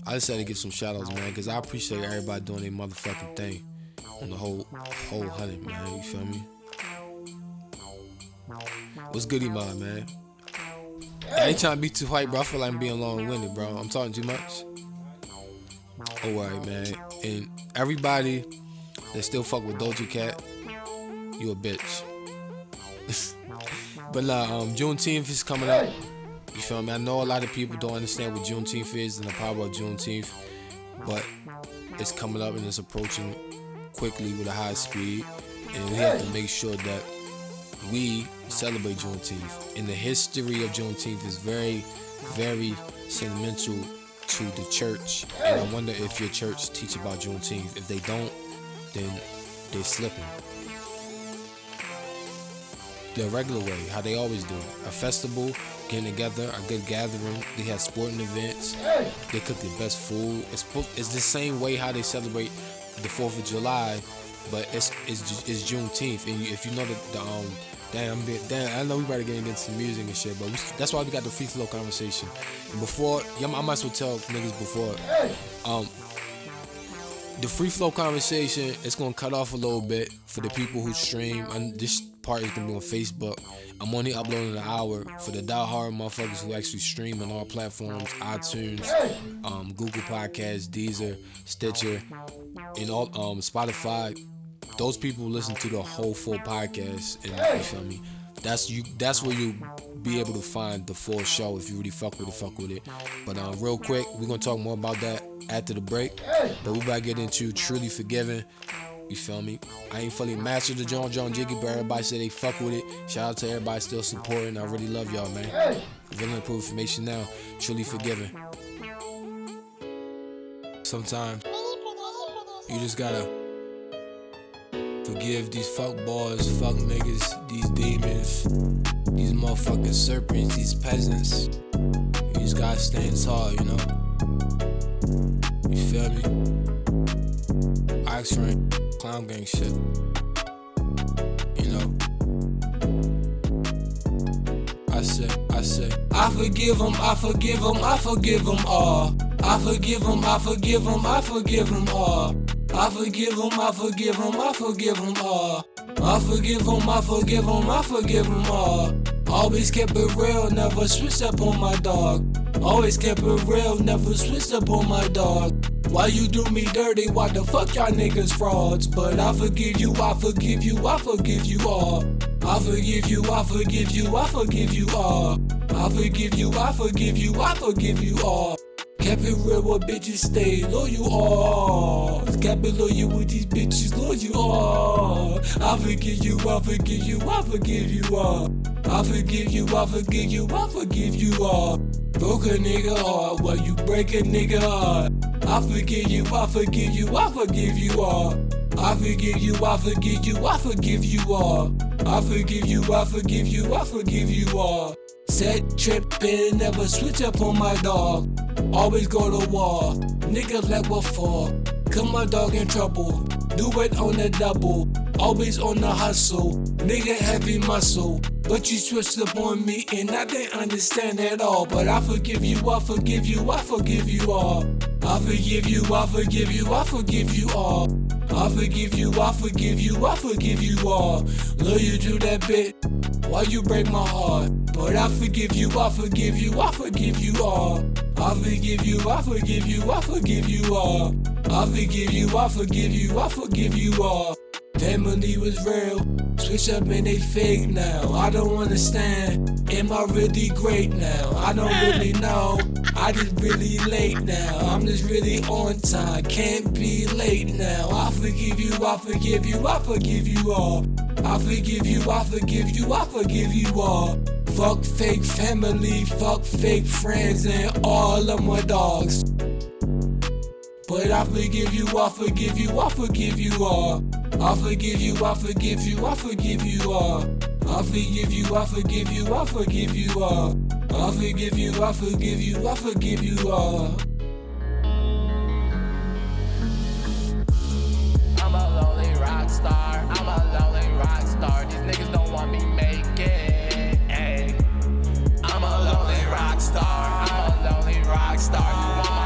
I just had to give some shout outs, man, because I appreciate everybody doing their motherfucking thing on the whole whole hundred, man. You feel me? What's good, Iman, man? I ain't trying to be too hype, bro. I feel like I'm being long winded, bro. I'm talking too much. Alright, man. And everybody that still fuck with Doja Cat, you a bitch. but nah, um, Juneteenth is coming up. You feel me? I know a lot of people don't understand what Juneteenth is and the power of Juneteenth, but it's coming up and it's approaching quickly with a high speed, and we have to make sure that we celebrate Juneteenth. And the history of Juneteenth is very, very sentimental to the church, and I wonder if your church teach about Juneteenth. If they don't, then they're slipping. The regular way, how they always do. A festival, getting together, a good gathering. They have sporting events. They cook the best food. It's it's the same way how they celebrate the Fourth of July, but it's it's it's Juneteenth. And if you know the, the um Damn, I'm damn, I know we better get into some music and shit, but we, that's why we got the free flow conversation. And before, I might as well tell niggas before, um, the free flow conversation is gonna cut off a little bit for the people who stream. And this part is gonna be on Facebook. I'm only uploading an hour for the diehard motherfuckers who actually stream on all platforms: iTunes, um, Google Podcasts, Deezer, Stitcher, and all um, Spotify. Those people listen to the whole full podcast, and you feel me. That's you. That's where you be able to find the full show if you really fuck with it. Fuck with it. But um, real quick, we're gonna talk more about that after the break. But we about to get into truly forgiven. You feel me? I ain't fully mastered the John John Jiggy, but everybody say they fuck with it. Shout out to everybody still supporting. I really love y'all, man. Villain proof information now. Truly forgiven. Sometimes you just gotta forgive these fuck boys, fuck niggas, these demons, these motherfucking serpents, these peasants. You just gotta stand tall, you know? You feel me? Oxford, clown gang shit. You know? I say, I say, I forgive them, I forgive them, I forgive them all. I forgive them, I forgive them, I forgive them all. I forgive them, I forgive them, I forgive them all. I forgive them, I forgive them, I forgive them all. Always kept it real, never switched up on my dog. Always kept it real, never switched up on my dog. Why you do me dirty? Why the fuck y'all niggas frauds? But I forgive you, I forgive you, I forgive you all. I forgive you, I forgive you, I forgive you all. I forgive you, I forgive you, I forgive you all. Kept it real with bitches, stay loyal all. Kept it loyal with these bitches, loyal all. I forgive you, I forgive you, I forgive you all. I forgive you, I forgive you, I forgive you all. Broke a nigga heart while you break a nigga heart. I forgive you, I forgive you, I forgive you all. I forgive you, I forgive you, I forgive you all. I forgive you, I forgive you, I forgive you all. Set trippin', never switch up on my dog. Always go to war, nigga let what for. Come my dog in trouble, do it on the double. Always on the hustle, nigga heavy muscle. But you switched up on me and I didn't understand at all. But I forgive you, I forgive you, I forgive you all. I forgive you, I forgive you, I forgive you all. I forgive you, I forgive you, I forgive you all. Love you to that bit, why you break my heart? But I forgive you, I forgive you, I forgive you all. I forgive you, I forgive you, I forgive you all. I forgive you, I forgive you, I forgive you all. Family was real, switch up and they fake now. I don't understand. Am I really great now? I don't really know. I just really late now. I'm just really on time. Can't be late now. I forgive you, I forgive you, I forgive you all. I forgive you, I forgive you, I forgive you all. Fuck fake family, fuck fake friends, and all of my dogs. But I forgive you, I forgive you, I forgive you all. I forgive you, I forgive you, I forgive you all. I forgive you, I forgive you, I forgive you all. I forgive you, I forgive you, I forgive you all. I'm a lonely rock star. I'm a lonely rock star. These niggas don't want me make rock star. I'm a lonely rock star.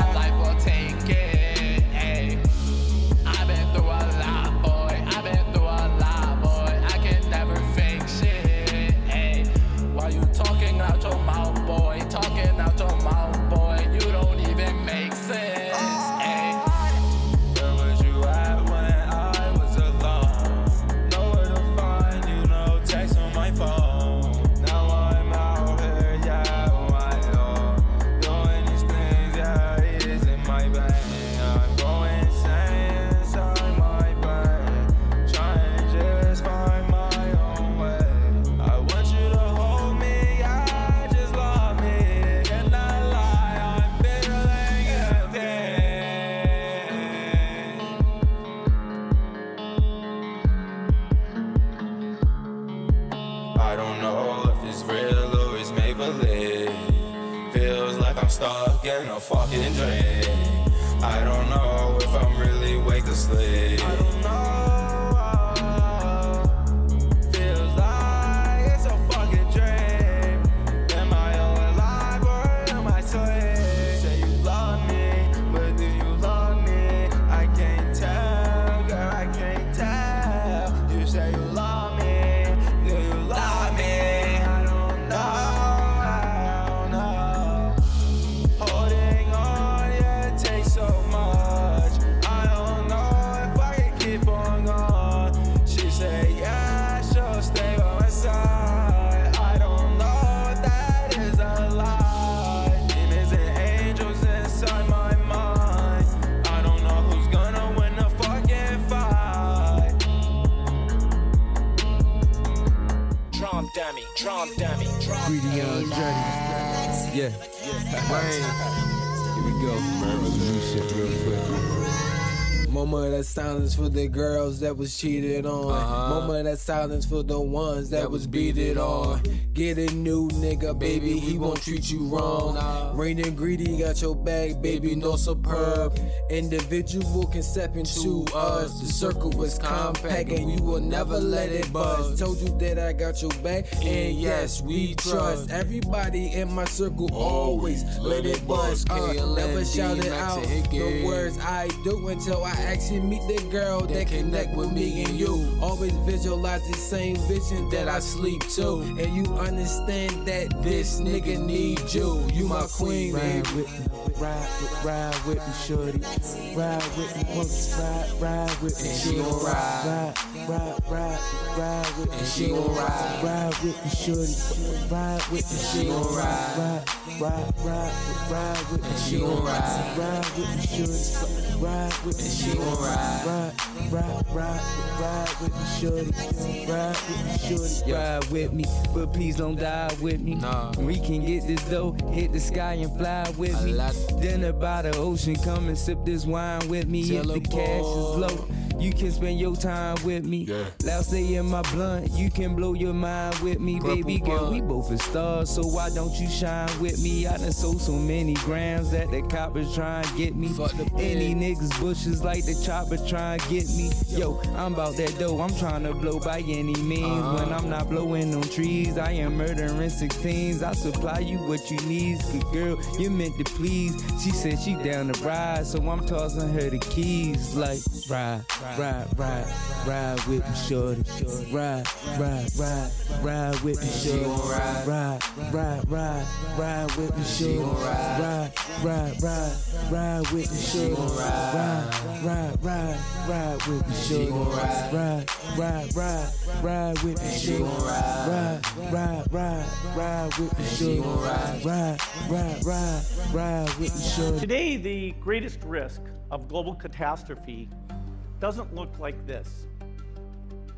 Silence for the girls that was cheated on. Uh-huh. Moment of silence for the ones that, was beat it on. Get a new nigga, baby, he won't treat you wrong. Rain and greedy got your bag, baby, no superb. Individual can step into us. The circle was compact and you will never let it buzz. Told you that I got your back, and yes, we trust. Everybody in my circle always let it buzz. Uh, never shout it out. The words I do until I actually meet the girl that connect with me and you. Always visualize the same vision that I sleep to. And you understand that this nigga need you. You my queen, baby. Ride, with- ride with me, shorty. Ride with me, punks, ride, ride with me, And she gon' ride. ride, ride, ride, ride with me, And she gon' ride. Ride with me, shorty. Ride with me, she gon' ride. Ride, ride, ride, ride with me, And she gon' shorty. ride. Ride with me, shorty. Ride with me, And she gon' ride. Ride, ride, ride, ride with me, shorty. Ride with me, shorty. Ride with me, but please don't die with me. We can get this dough, hit the sky and fly with me. Dinner by the ocean, come and sip this wine with me. If the cash is low, you can spend your time with me. Yeah. Loud stay in my blunt, you can blow your mind with me, baby girl. We both are stars, so why don't you shine with me? I done sold so many grams that the coppers try and get me. Any niggas bushes like the chopper try and get me. Yo, I'm about that dough, I'm trying to blow by any means. When I'm not blowing on trees, I am murdering 16s. I supply you what you need, good girl. You meant to please. She said she down to ride, so I'm tossing her the keys like Ride, ride, ride, ride with me, shorty. Ride, ride, ride, ride with me, shorty. ride. Ride, ride, ride, ride with me, shorty. ride. Ride, ride, ride, ride with me, shorty. ride. Ride, ride, ride, ride with me, shorty. ride. Ride, ride, ride, ride with me, shorty. ride. Ride, ride, ride, ride with me, shorty. ride. Ride, ride, ride, ride with me, shorty. Today, the greatest risk of global catastrophe doesn't look like this.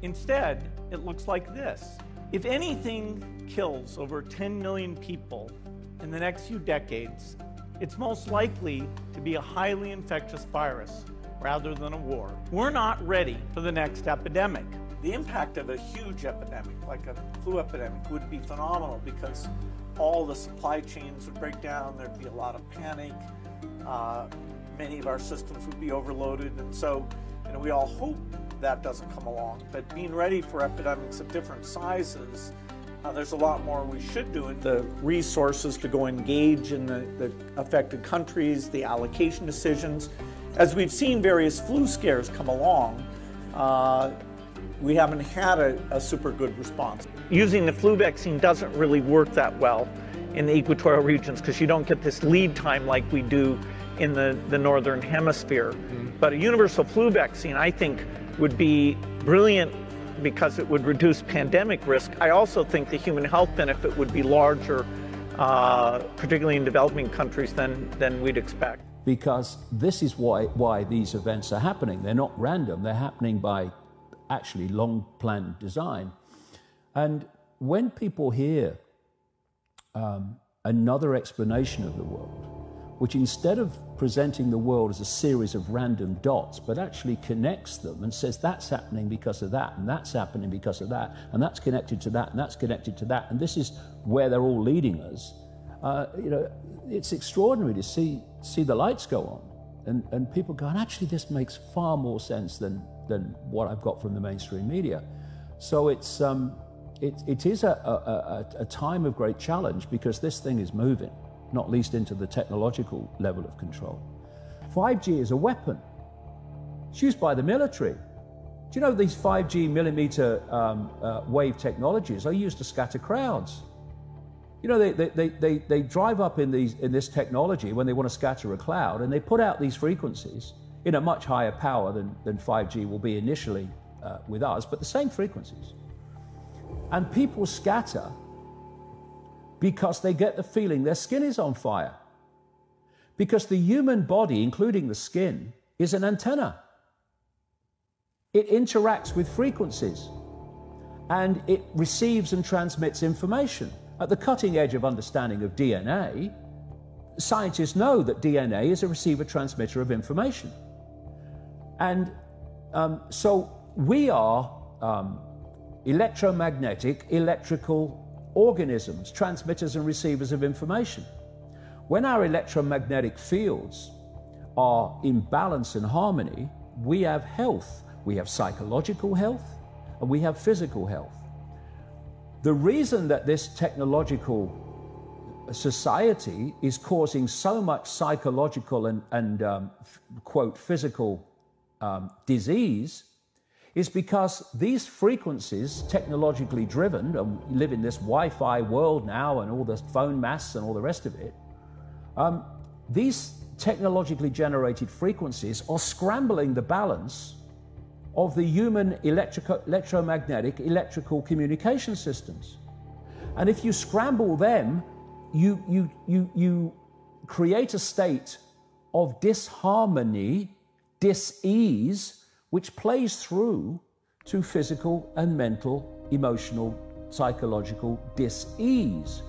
Instead, it looks like this. If anything kills over 10 million people in the next few decades, it's most likely to be a highly infectious virus rather than a war. We're not ready for the next epidemic. The impact of a huge epidemic, like a flu epidemic, would be phenomenal because all the supply chains would break down, there'd be a lot of panic, uh, many of our systems would be overloaded, and so know, we all hope that doesn't come along. But being ready for epidemics of different sizes, uh, there's a lot more we should do. And the resources to go engage in the, the affected countries, the allocation decisions. As we've seen various flu scares come along, uh, we haven't had a, a super good response. Using the flu vaccine doesn't really work that well in the equatorial regions because you don't get this lead time like we do in the, the northern hemisphere. But a universal flu vaccine, I think, would be brilliant because it would reduce pandemic risk. I also think the human health benefit would be larger, uh, particularly in developing countries, than, than we'd expect. because this is why why these events are happening. They're not random. They're happening by actually long planned design. And when people hear um, another explanation of the world, which instead of presenting the world as a series of random dots, but actually connects them and says that's happening because of that, and that's happening because of that, and that's connected to that, and that's connected to that, and this is where they're all leading us. Uh, you know, it's extraordinary to see see the lights go on, and, and people go, and actually this makes far more sense than than what I've got from the mainstream media. So it's um, it, it is a, a, a, a time of great challenge because this thing is moving, not least into the technological level of control. 5G is a weapon. It's used by the military. Do you know these 5G millimeter um, uh, wave technologies are used to scatter crowds? You know, they, they, they, they, drive up in, these, in this technology when they want to scatter a cloud, and they put out these frequencies in a much higher power than, than 5G will be initially uh, with us, but the same frequencies. And people scatter because they get the feeling their skin is on fire. Because the human body, including the skin, is an antenna. It interacts with frequencies and it receives and transmits information. At the cutting edge of understanding of DNA, scientists know that DNA is a receiver transmitter of information. And um, so we are um, electromagnetic, electrical organisms, transmitters and receivers of information. When our electromagnetic fields are in balance and harmony, we have health. We have psychological health and we have physical health. The reason that this technological society is causing so much psychological and, and um, quote, physical um, disease is because these frequencies, technologically driven, and we live in this Wi Fi world now and all the phone masts and all the rest of it, um, these technologically generated frequencies are scrambling the balance of the human electrico- electromagnetic electrical communication systems. And if you scramble them, you, you, you, you create a state of disharmony, dis-ease, which plays through to physical and mental, emotional, psychological dis-ease.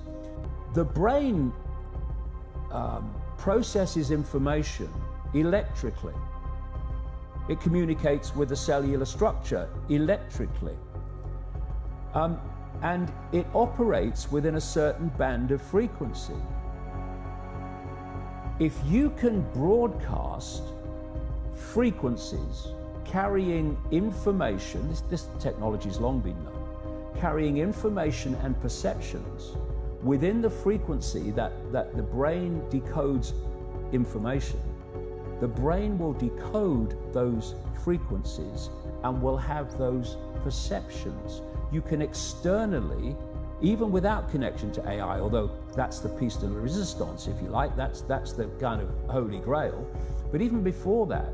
The brain um, processes information electrically. It communicates with the cellular structure electrically. Um, and it operates within a certain band of frequency. If you can broadcast frequencies carrying information, this, this technology has long been known, carrying information and perceptions within the frequency that, that the brain decodes information, the brain will decode those frequencies and will have those perceptions. You can externally, even without connection to AI, although that's the piece de resistance, if you like, that's, that's the kind of holy grail. But even before that,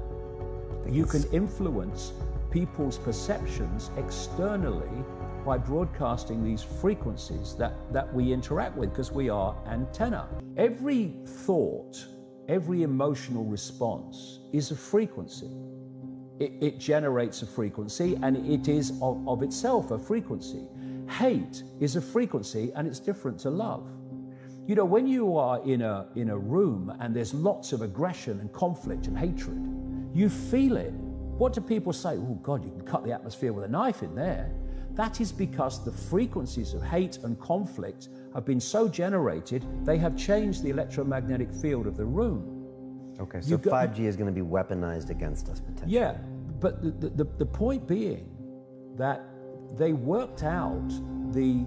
you can influence people's perceptions externally by broadcasting these frequencies that, that we interact with because we are antenna. Every thought, every emotional response is a frequency. It, it generates a frequency and it is of, of itself a frequency. Hate is a frequency and it's different to love. You know, when you are in a, in a room and there's lots of aggression and conflict and hatred, you feel it. What do people say? Oh, God, you can cut the atmosphere with a knife in there. That is because the frequencies of hate and conflict have been so generated, they have changed the electromagnetic field of the room. Okay, so go- 5G is going to be weaponized against us potentially. Yeah, but the, the, the point being that they worked out the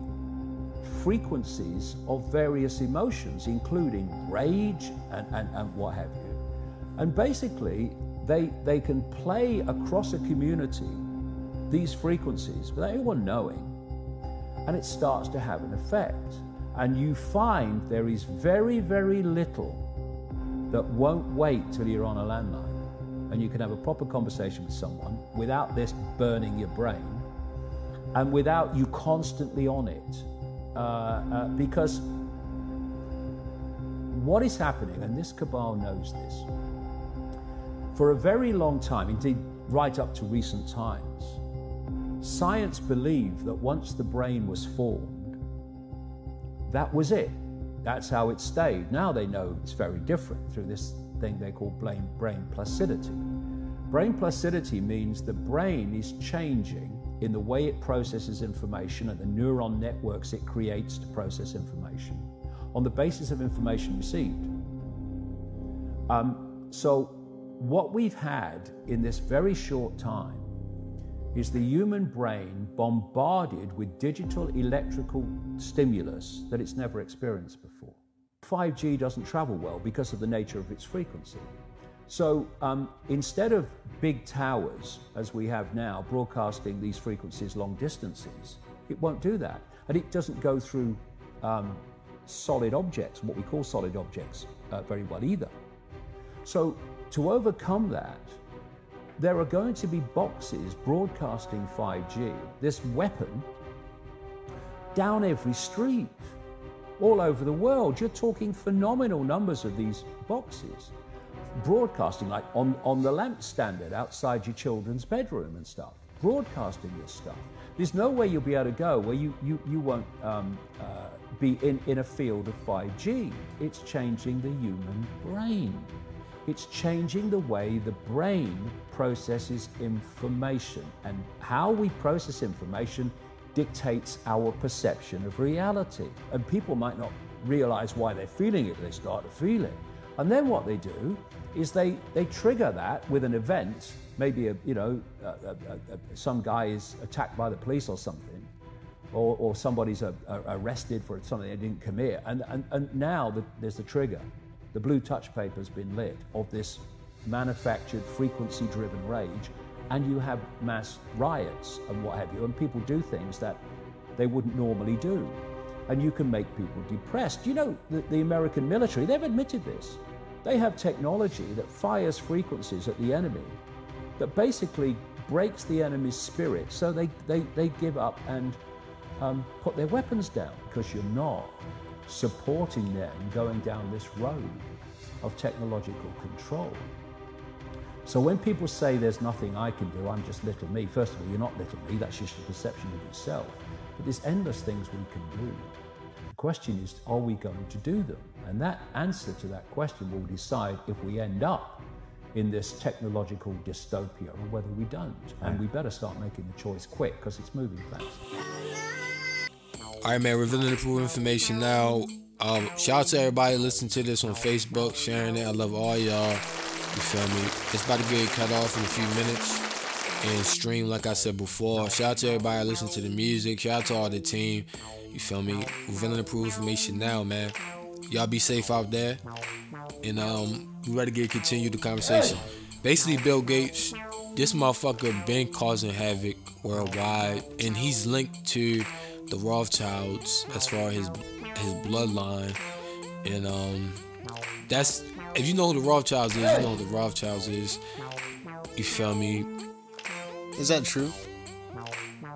frequencies of various emotions, including rage and, and, and what have you. And basically, they, they can play across a community these frequencies without anyone knowing, and it starts to have an effect. And you find there is very, very little that won't wait till you're on a landline and you can have a proper conversation with someone without this burning your brain and without you constantly on it. Uh, uh, because what is happening, and this cabal knows this, for a very long time, indeed, right up to recent times, science believed that once the brain was formed, that was it. That's how it stayed. Now they know it's very different through this thing they call brain, brain plasticity. Brain plasticity means the brain is changing in the way it processes information and the neuron networks it creates to process information on the basis of information received. Um, so, what we've had in this very short time is the human brain bombarded with digital electrical stimulus that it's never experienced before. 5G doesn't travel well because of the nature of its frequency. So um, instead of big towers, as we have now, broadcasting these frequencies long distances, it won't do that. And it doesn't go through um, solid objects, what we call solid objects, uh, very well either. So to overcome that, there are going to be boxes broadcasting 5G, this weapon, down every street, all over the world. You're talking phenomenal numbers of these boxes broadcasting, like on, on the lamp standard outside your children's bedroom and stuff, broadcasting this stuff. There's no way you'll be able to go where you, you, you won't um, uh, be in, in a field of 5G. It's changing the human brain. It's changing the way the brain processes information. And how we process information dictates our perception of reality. And people might not realize why they're feeling it, they start to feel it. And then what they do is they, they trigger that with an event, maybe a, you know, a, a, a, some guy is attacked by the police or something, or, or somebody's arrested for something they didn't commit. And, and, and now the, there's the trigger. The blue touch paper's been lit of this manufactured, frequency driven rage, and you have mass riots and what have you, and people do things that they wouldn't normally do. And you can make people depressed. You know, the, the American military, they've admitted this. They have technology that fires frequencies at the enemy that basically breaks the enemy's spirit so they, they, they give up and um, put their weapons down because you're not supporting them going down this road of technological control. So when people say there's nothing I can do, I'm just little me, first of all, you're not little me, that's just a perception of yourself. But there's endless things we can do. The question is, are we going to do them? And that answer to that question will decide if we end up in this technological dystopia or whether we don't. And we better start making the choice quick because it's moving fast. All right, man. Revealing the proof information now. Um, shout out to everybody listening to this on Facebook, sharing it. I love all y'all. You feel me? It's about to get cut off in a few minutes and stream, like I said before. Shout out to everybody listening to the music. Shout out to all the team. You feel me? Revealing the proof information now, man. Y'all be safe out there. And um, we ready to get continue the conversation. Basically, Bill Gates, this motherfucker been causing havoc worldwide, and he's linked to the Rothschilds as far as his his bloodline, and um, that's if you know who the Rothschilds is, you know who the Rothschilds is. You feel me? Is that true?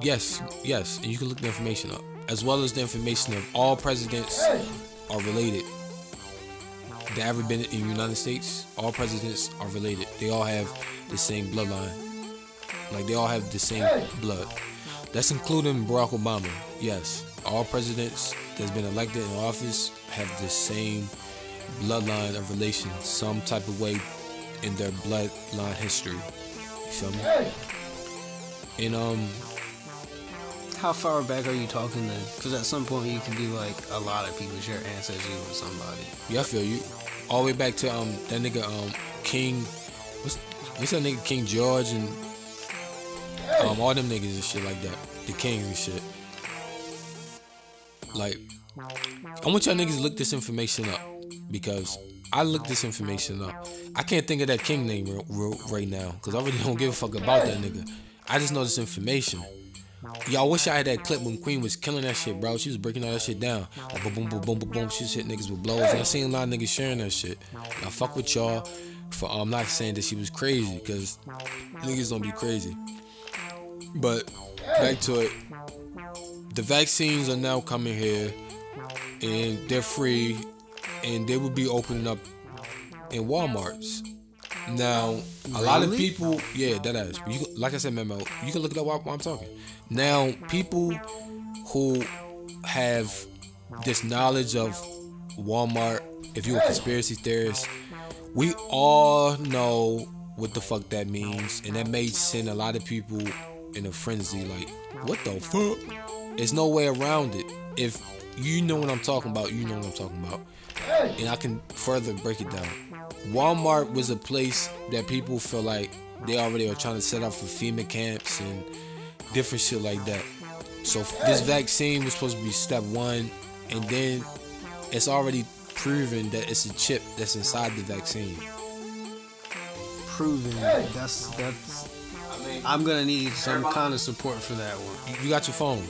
Yes, yes, and you can look the information up, as well as the information of all presidents are related. That ever been in the United States, all presidents are related. They all have the same bloodline. Like they all have the same blood. That's including Barack Obama. Yes, all presidents that's been elected in office have the same bloodline of relation, some type of way in their bloodline history. You feel me? And um, How far back are you talking then? Because at some point you could be like a lot of people share ancestry with somebody. yeah, I feel you. All the way back to um that nigga um King, what's what's that nigga King George and um all them niggas and shit like that, the kings and shit. Like, I want y'all niggas to look this information up because I looked this information up. I can't think of that king name real, real, right now because I really don't give a fuck about that nigga. I just know this information. Y'all wish I had that clip when Queen was killing that shit, bro. She was breaking all that shit down. Like boom, boom, boom, boom, boom. She was hitting niggas with blows. I seen a lot of niggas sharing that shit. I fuck with y'all for I'm not saying that she was crazy because niggas don't be crazy. But back to it. The vaccines are now coming here and they're free and they will be opening up in Walmarts. Now, a lot of people, yeah, that is. You, like I said, Memo, you can look it up while, while I'm talking. Now, people who have this knowledge of Walmart, if you're a conspiracy theorist, we all know what the fuck that means, and that may send a lot of people in a frenzy. Like, what the fuck? There's no way around it. If you know what I'm talking about, you know what I'm talking about. And I can further break it down. Walmart was a place that people feel like they already are trying to set up for FEMA camps and different shit like that. So this vaccine was supposed to be step one, and then it's already proven that it's a chip that's inside the vaccine. Proven. That's that's. I'm gonna need some kind of support for that one. You- You got your phone.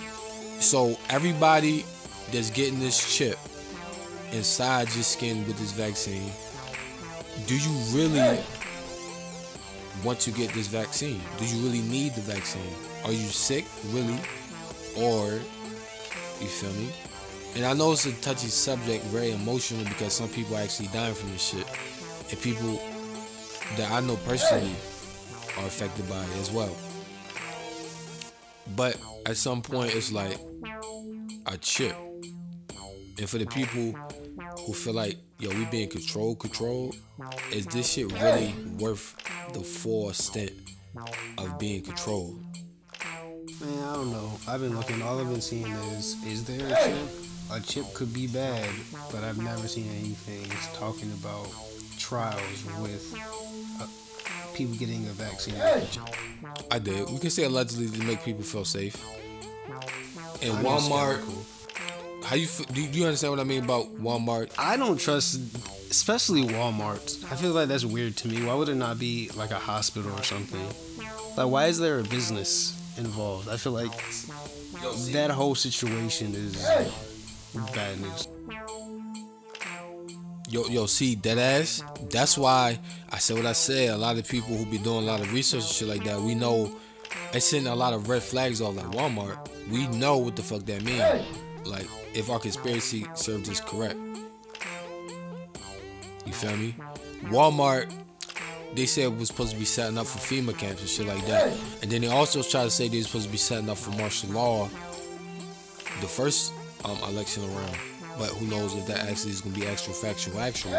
So everybody that's getting this chip inside your skin with this vaccine, do you really want to get this vaccine? Do you really need the vaccine? Are you sick, really? Or you feel me? And I know it's a touchy subject, very emotional because some people are actually dying from this shit. And people that I know personally are affected by it as well. But at some point, it's like a chip. And for the people who feel like, yo, we being controlled, controlled, is this shit really worth the full stint of being controlled? Man, I don't know. I've been looking. All I've been seeing is, is there a chip? A chip could be bad, but I've never seen anything talking about trials with uh, people getting a vaccine. I did. We can say allegedly to make people feel safe. And I'm Walmart, skeptical. how do? You, do you understand what I mean about Walmart? I don't trust, especially Walmart. I feel like that's weird to me. Why would it not be like a hospital or something? Like, why is there a business involved? I feel like that whole situation is bad news. Yo, yo, see dead ass. That's why I said what I said. A lot of people who be doing a lot of research and shit like that, we know it's sending a lot of red flags off like Walmart. We know what the fuck that means. Like if our conspiracy served is correct. You feel me? Walmart, they said was supposed to be setting up for FEMA camps and shit like that. And then they also try to say they supposed to be setting up for martial law the first um, election around. But who knows if that actually is gonna be actual factual actual.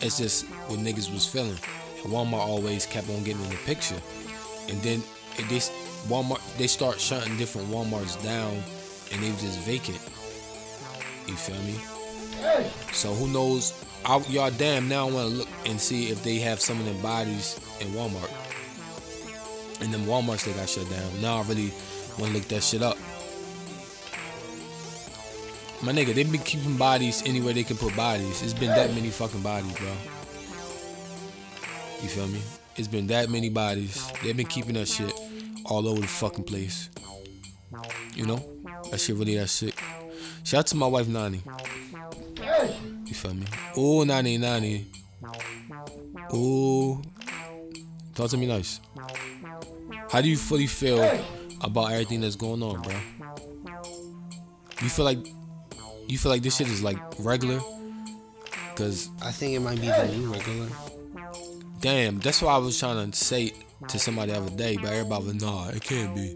It's just what niggas was feeling. And Walmart always kept on getting in the picture. And then they Walmart they start shutting different Walmarts down and they was just vacant. You feel me? So who knows? I, y'all damn now I wanna look and see if they have some of them bodies in Walmart. And them Walmarts they got shut down. Now I really wanna look that shit up. My nigga, they've been keeping bodies anywhere they can put bodies. It's been that many fucking bodies, bro. You feel me? It's been that many bodies. They've been keeping that shit all over the fucking place. You know? That shit really that sick. Shout out to my wife Nani. You feel me? Ooh, Nani, Nani. Ooh. Talk to me nice. How do you fully feel about everything that's going on, bro? You feel like you feel like this shit is like regular? Cause I think it might be the new regular. damn, that's what I was trying to say to somebody the other day, but everybody was nah, it can't be.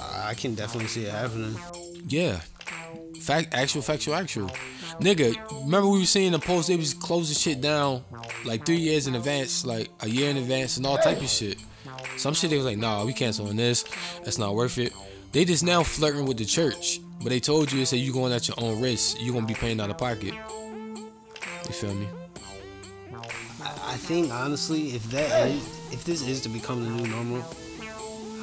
I can definitely see it happening. Yeah. Fact actual factual actual. Nigga, remember we were seeing the post they was closing shit down like three years in advance, like a year in advance and all type of shit. Some shit they was like, nah, we canceling this. That's not worth it. They just now flirting with the church. But they told you they said you going at your own risk. You're gonna be paying out of pocket. You feel me? I think honestly, if that is, if this is to become the new normal,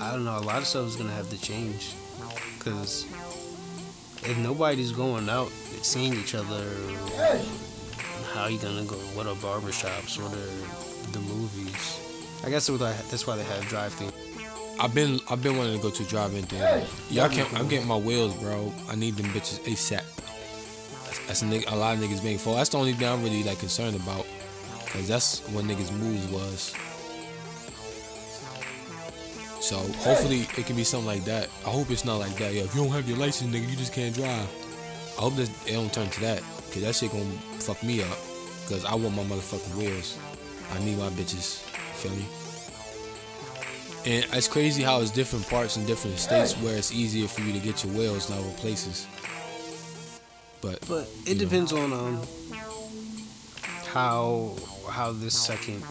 I don't know. A lot of stuff is gonna have to change, because if nobody's going out seeing each other, how you gonna go? What are barbershops? What are the movies? I guess that's why that's why they have drive-through. I've been I've been wanting to go to a drive-in theater. Y'all can't. I'm getting my wheels, bro. I need them bitches ASAP. That's, that's a, nigga, a lot of niggas being for. That's the only thing I'm really like concerned about, cause that's what niggas' moves was. So hopefully it can be something like that. I hope it's not like that. Yeah, if you don't have your license, nigga, you just can't drive. I hope that it don't turn to that, cause that shit gonna fuck me up. Cause I want my motherfucking wheels. I need my bitches. Feel me? And it's crazy how it's different parts in different states where it's easier for you to get your wheels than other places. But But it depends on um how how this second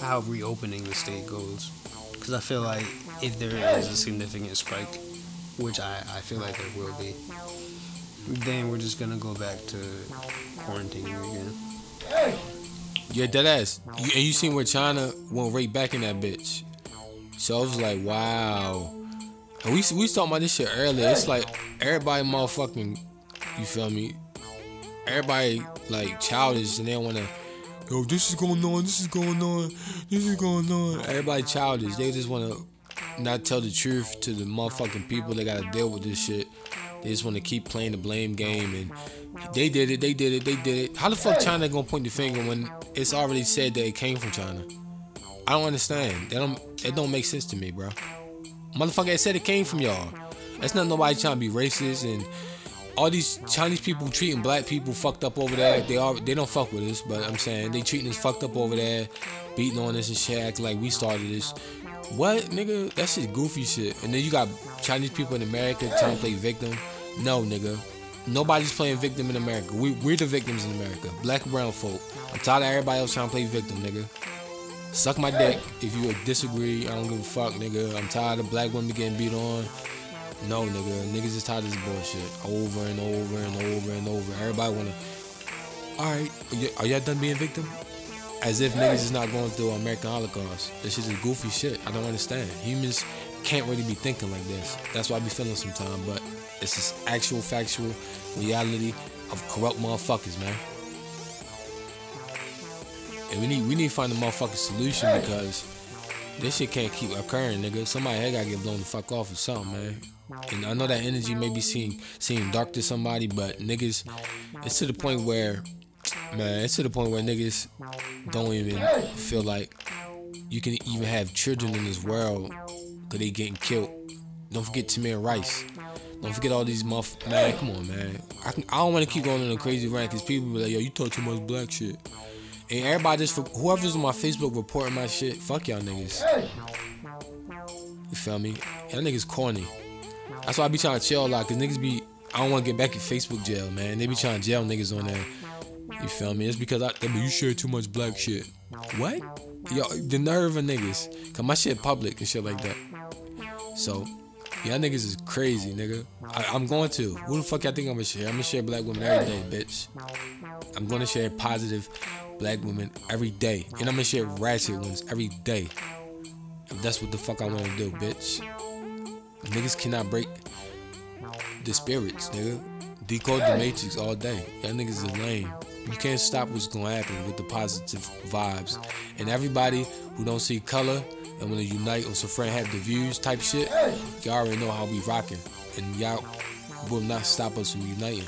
how reopening the state goes, because I feel like if there is a significant spike, which I I feel like there will be, then we're just gonna go back to quarantining again. yeah, dead ass. You, and you seen where China went right back in that bitch. So I was like, wow. And we we was talking about this shit earlier. It's like everybody motherfucking, you feel me? Everybody like childish and they wanna, yo, this is going on, this is going on, this is going on. Everybody childish. They just wanna not tell the truth to the motherfucking people that gotta deal with this shit. They just wanna keep playing the blame game and they did it, they did it, they did it. How the fuck China gonna point the finger when it's already said that it came from China? I don't understand. That don't it don't make sense to me, bro. Motherfucker, it said it came from y'all. That's not nobody trying to be racist and all these Chinese people treating black people fucked up over there. They are they don't fuck with us, but I'm saying they treating us fucked up over there, beating on us and shit, acting like we started this. What nigga? That's just goofy shit. And then you got Chinese people in America trying to play victim. No, nigga. Nobody's playing victim in America. We, we're the victims in America. Black and brown folk. I'm tired of everybody else trying to play victim, nigga. Suck my dick if you disagree. I don't give a fuck, nigga. I'm tired of black women getting beat on. No, nigga. Niggas is tired of this bullshit. Over and over and over and over. Everybody wanna. Alright, are y- are y'all done being victim? As if niggas is not going through American Holocaust. This shit is goofy shit. I don't understand. Humans can't really be thinking like this. That's why I be feeling sometimes, but it's just actual factual reality of corrupt motherfuckers, man. And we need we need to find a motherfucking solution because this shit can't keep occurring, nigga. Somebody head gotta get blown the fuck off or something, man. And I know that energy may be seem seem dark to somebody, but niggas, it's to the point where, man, it's to the point where niggas don't even feel like you can even have children in this world because they getting killed. Don't forget Tamir Rice. Don't forget all these muff. Man, come on, man. I, can, I don't want to keep going on a crazy rant because people be like, yo, you talk too much black shit. And everybody just, whoever's on my Facebook reporting my shit, fuck y'all niggas. You feel me? Y'all niggas corny. That's why I be trying to chill a lot because niggas be, I don't want to get back in Facebook jail, man. They be trying to jail niggas on there. You feel me? It's because I, they be, you share too much black shit. What? Yo, the nerve of niggas. Cause my shit public and shit like that. So, y'all niggas is crazy, nigga. I, I'm going to. Who the fuck y'all think I'm gonna share? I'm gonna share black women every day, bitch. I'm gonna share positive black women every day. And I'm gonna share ratchet ones every day. If that's what the fuck I wanna do, bitch. Niggas cannot break the spirits, nigga. Decode the matrix all day. Y'all niggas is lame. You can't stop what's gonna happen with the positive vibes. And everybody who don't see color and wanna unite or some friend have the views type shit, y'all already know how we rocking. And y'all will not stop us from uniting.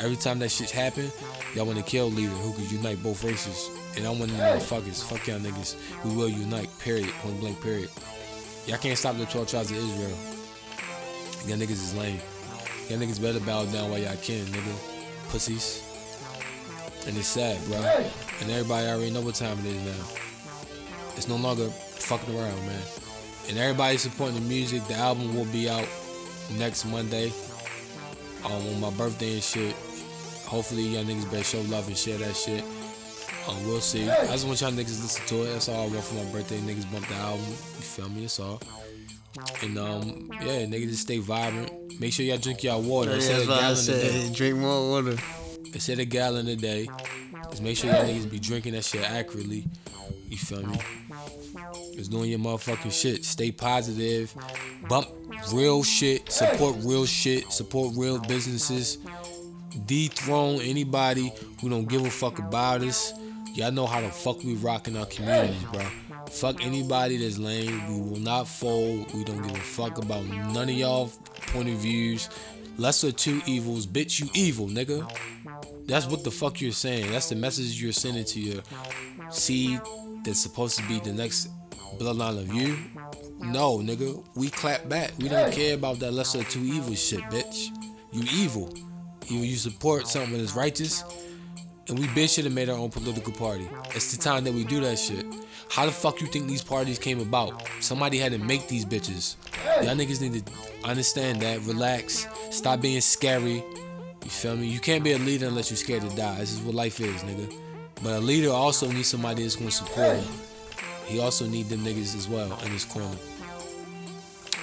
Every time that shit happen, y'all wanna kill leader who could unite both races. And I'm one of them motherfuckers. Fuck y'all niggas. We will unite. Period. Point blank. Period. Y'all can't stop the 12 tribes of Israel. Y'all niggas is lame. Y'all niggas better bow down while y'all can, nigga. Pussies. And it's sad, bro. And everybody already know what time it is now. It's no longer fucking around, man. And everybody supporting the music. The album will be out next Monday. Um, on my birthday and shit. Hopefully y'all niggas better show love and share that shit. Um, we'll see. I just want y'all niggas to listen to it. That's all I want for my birthday. Niggas bump the album. You feel me? That's all. And um, yeah, niggas just stay vibrant. Make sure y'all drink y'all water. Yeah, They said that's what I gallon a said. day. Drink more water. Said a gallon a day. Just make sure y'all niggas be drinking that shit accurately. You feel me? Just doing your motherfucking shit. Stay positive. Bump real shit. Support real shit. Support real businesses. Dethrone anybody who don't give a fuck about us. Y'all know how the fuck we rock in our communities, bro. Fuck anybody that's lame. We will not fold. We don't give a fuck about none of y'all point of views. Lesser two evils, bitch, you evil, nigga. That's what the fuck you're saying. That's the message you're sending to your seed that's supposed to be the next bloodline of you. No, nigga. We clap back. We don't care about that lesser two evil shit, bitch. You evil. Either you support something that's righteous, and we bitch should have made our own political party. It's the time that we do that shit. How the fuck you think these parties came about? Somebody had to make these bitches. Y'all niggas need to understand that. Relax. Stop being scary. You feel me? You can't be a leader unless you're scared to die. This is what life is, nigga. But a leader also needs somebody that's gonna support him. He also need them niggas as well in his corner.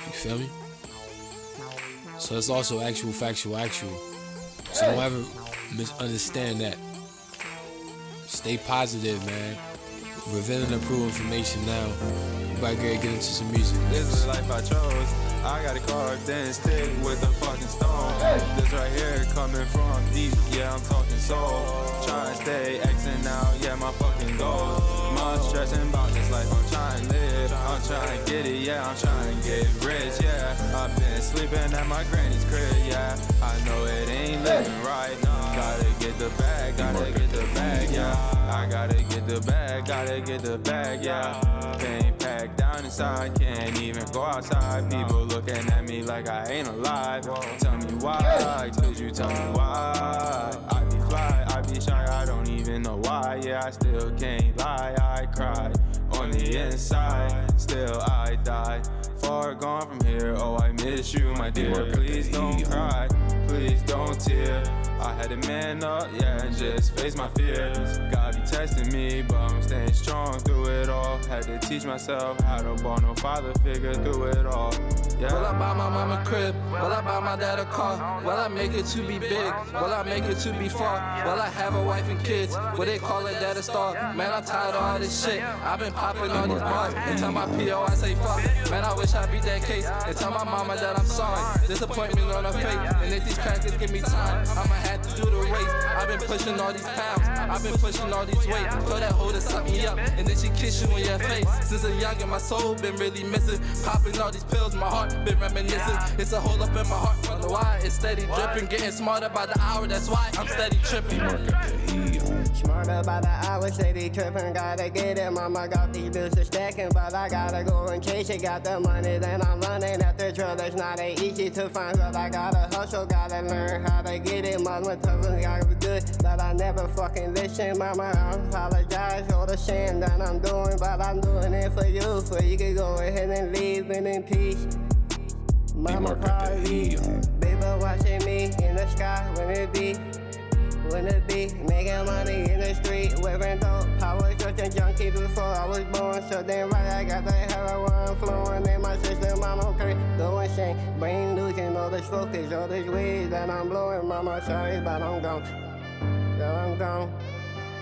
You feel me? So it's also actual, factual, actual. So don't ever misunderstand that. Stay positive, man. Revealing and prove information now. About get into some music. This is the life I chose. I got a carved in stick with a fucking stone. This right here coming from deep, yeah, I'm talking soul. Trying to stay Xing out, yeah, my fucking goal. Much stressing about this life, I'm trying to live. I'm trying to get it, yeah, I'm trying to get rich, yeah. I've been sleeping at my granny's crib, yeah. I know it ain't living right. Now. Gotta get the bag, gotta get yeah. I gotta get the bag, gotta get the bag, yeah. Pain packed down inside, can't even go outside. People looking at me like I ain't alive. Oh tell me why, could you tell me why? I be fly, I be shy, I don't even know why. Yeah, I still can't lie, I cry on the inside. Still I die. Far gone from here, oh I miss you, my dear. Please don't cry, please don't tear. Had to man up, yeah, and just face my fears. God be testing me, but I'm staying strong through it all. Had to teach myself how to ball no father figure through it all. Yeah. Will I buy my mama crib? Will I buy my dad a car? Will I make it to be big? Will I make it to be far? Will I have a wife and kids? Will they call it dad a star? Man, I'm tired of all this shit. I've been popping all these bars. And tell my PO I say fuck. Man, I wish I beat that case. And tell my mama that I'm sorry. Disappointment on her face. And if these crackers give me time, I'ma have to do the race. I've been pushing all these pounds. I've been pushing all these weight. Throw that hoe to suck me up. And then she kiss you in your face. Since I'm young and my soul been really missing. Popping all these pills, my heart been reminiscing. It's a hole up in my heart. Wonder why it's steady dripping. Getting smarter by the hour. That's why I'm steady tripping. Smarter by the hour, steady tripping, gotta get it. Mama got these bills to stacking, but I gotta go and chase it. Got the money, then I'm running after trouble. It's not easy to find, but I gotta hustle, gotta learn how to get it. Mama told me I was good, but I never fucking listen. Mama, I apologize for the shame that I'm doing, but I'm doing it for you, so you can go ahead and leave it in peace. Mama probably baby watching me in the sky when it be when it be making money in the street wearing dope. I was just a junkie before I was born, so then right I got the heroin flowing in my system. I'm okay, doing shame, brain losing all this focus, all this weed that I'm blowing. Mama sorry, but I'm gone, so I'm gone.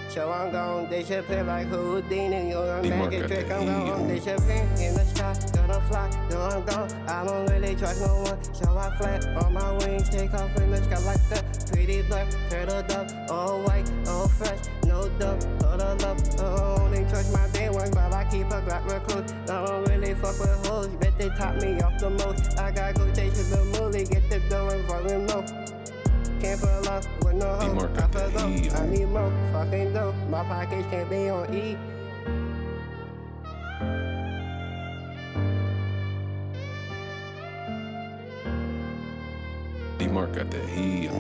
So I'm gon' disappear like Houdini. You're a magic trick. I'm gon' disappear in the sky. Gonna fly. No, I'm gone. I don't really trust no one. So I flap on my wings. Take off in the sky like the Pretty black, turtled up. All white, all fresh. No dope. Hold up. I only trust my day ones, but I keep a Glock recluse. I don't really fuck with hoes. Bet they top me off the most. I gotta go chase the movie. Get the dough and in low. Can't fall off with no hoe. I fell low. I need more fucking dough. My pockets can't be on E. D-Mark got that heat.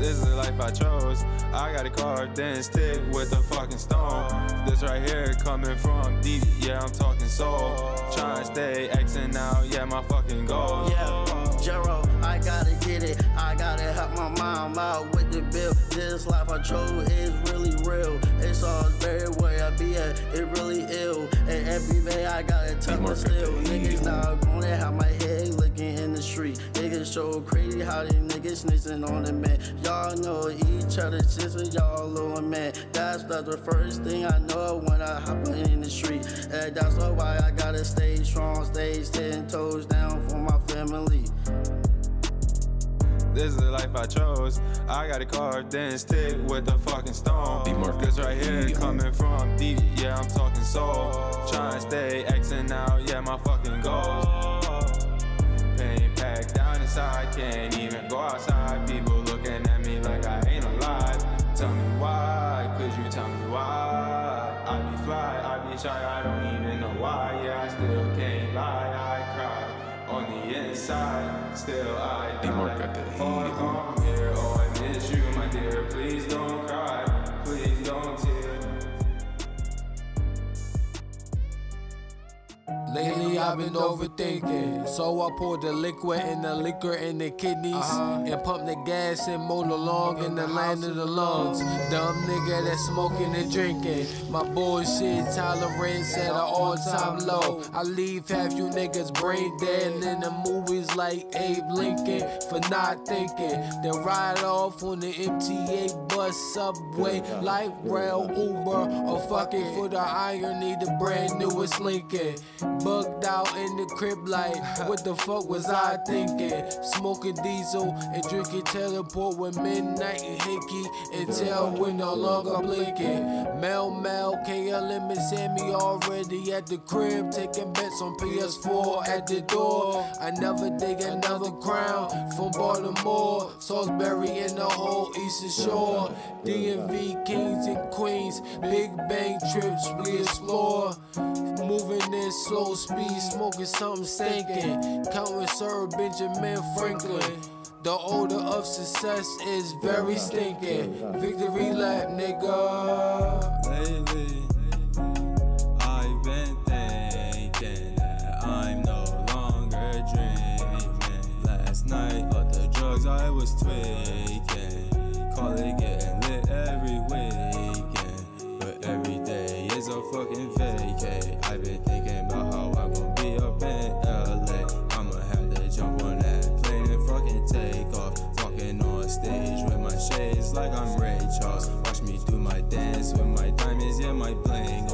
This is the life I chose. I got a carved in stick with a fucking stone. This right here coming from deep, yeah, I'm talking soul. Trying to stay Xing out, yeah, my fucking goal. Yeah, Jero, I gotta get it. I gotta help my mom out with the bill. This life I chose is really real. It's all very where I be at. It really ill. And every day I gotta tell my still. Niggas now gonna have my head looking in the street. Niggas so crazy how these niggas snitching on the man. Y'all know each other sisters, y'all low man. That's, that's the first thing I know when I hop in the street. And that's why I gotta stay strong, stay ten toes down for my family. This is the life I chose. I got a carved then stick with the fucking stone. This right here coming from deep, yeah, I'm talking soul. Trying to stay Xing out, yeah, my fucking goals. Pain packed down inside, can't even go outside. People looking at me like I ain't alive. Tell me why, could you tell me why? I be fly, I be shy, I don't even know why. Yeah, I still can't lie, I cry on the inside. Still, Lately I've been overthinking, so I poured the liquid and the liquor in the kidneys uh-huh. and pumped the gas and mowed along in the land of the lungs. Dumb nigga that's smoking and drinking. My bullshit tolerance at an all-time low. I leave half you niggas brain dead in the movies like Abe Lincoln for not thinking. Then ride off on the MTA bus, subway, light rail, Uber, or fucking for the irony, the brand newest Lincoln. Out in the crib like, what the fuck was I thinking? Smoking diesel and drinking teleport with midnight and hickey until we're no longer blinking. Mel Mel, KLM and Sammy already at the crib, taking bets on PS4 at the door. I never dig another crown from Baltimore, Salisbury and the whole Eastern Shore. DMV kings and queens, Big Bang trips we explore. Moving in slow speed, be smoking something stinking. Counting Sir Benjamin Franklin. The odor of success is very stinking. Victory lap, nigga. Lately, I've been thinking that I'm no longer dreaming. Last night, all the drugs I was tweaking. Call it getting lit every weekend. But every day is a fucking vacay. I've been thinking like I'm Ray Charles. Watch me do my dance with my diamonds, yeah, my bling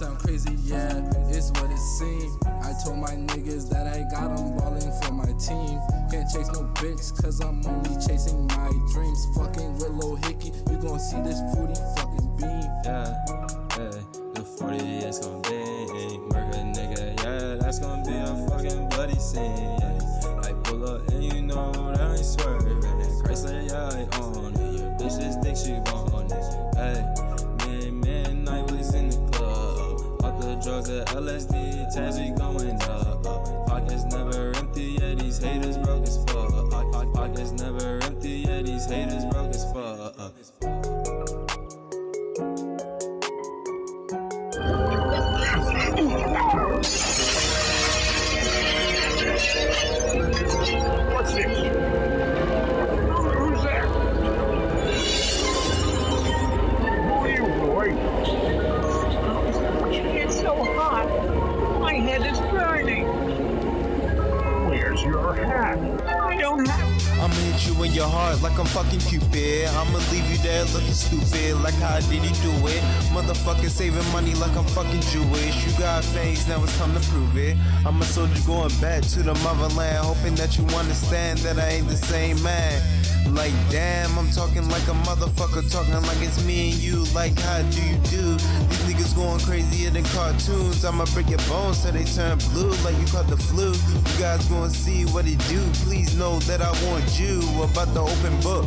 sound crazy, yeah, it's what it seems. I told my niggas that I got them balling for my team. Can't chase no bitch, cause I'm only chasing my dreams. Fucking with Lil Hickey, you gon' see this fruity fucking beam. Yeah, yeah, the 40 is gon' be murder nigga, yeah, that's gon' be a fucking bloody scene. Yeah. I pull up and you know that I ain't swerving. Chrysler, yeah, I own it. Your bitch think she want drugs at LSD, tags we going up. Pockets never empty, yeah, these haters in your heart like I'm fucking Cupid. I'ma leave you there looking stupid, like how did you do it? Motherfucking saving money like I'm fucking Jewish. You got fangs, now it's time to prove it. I'm a soldier going back to the motherland, hoping that you understand that I ain't the same man. Like damn, I'm talking like a motherfucker, talking like it's me and you. Like how do you do? Niggas going crazier than cartoons. I'ma break your bones till they turn blue, like you caught the flu. You guys gonna see what it do. Please know that I want you about the open book.